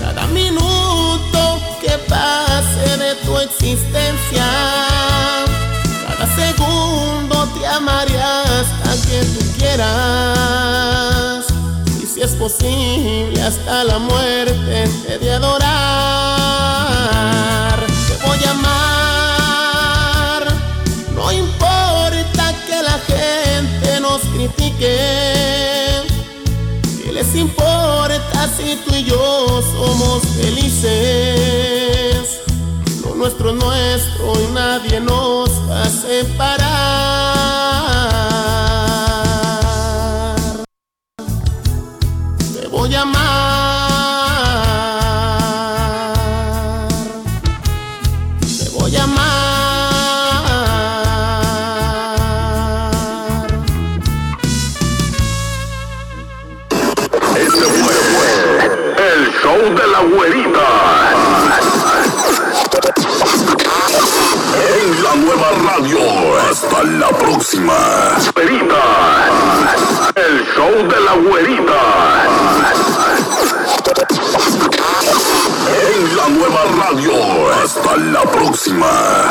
Speaker 23: cada minuto que pase de tu existencia. Cada segundo te amaré hasta que tú quieras. Posible hasta la muerte te de adorar. Te voy a amar. No importa que la gente nos critique. ¿Qué les importa si tú y yo somos felices? Lo nuestro es nuestro y nadie nos va a separar.
Speaker 24: La próxima. Güerita. El show de la güerita. En la nueva radio. Hasta la próxima.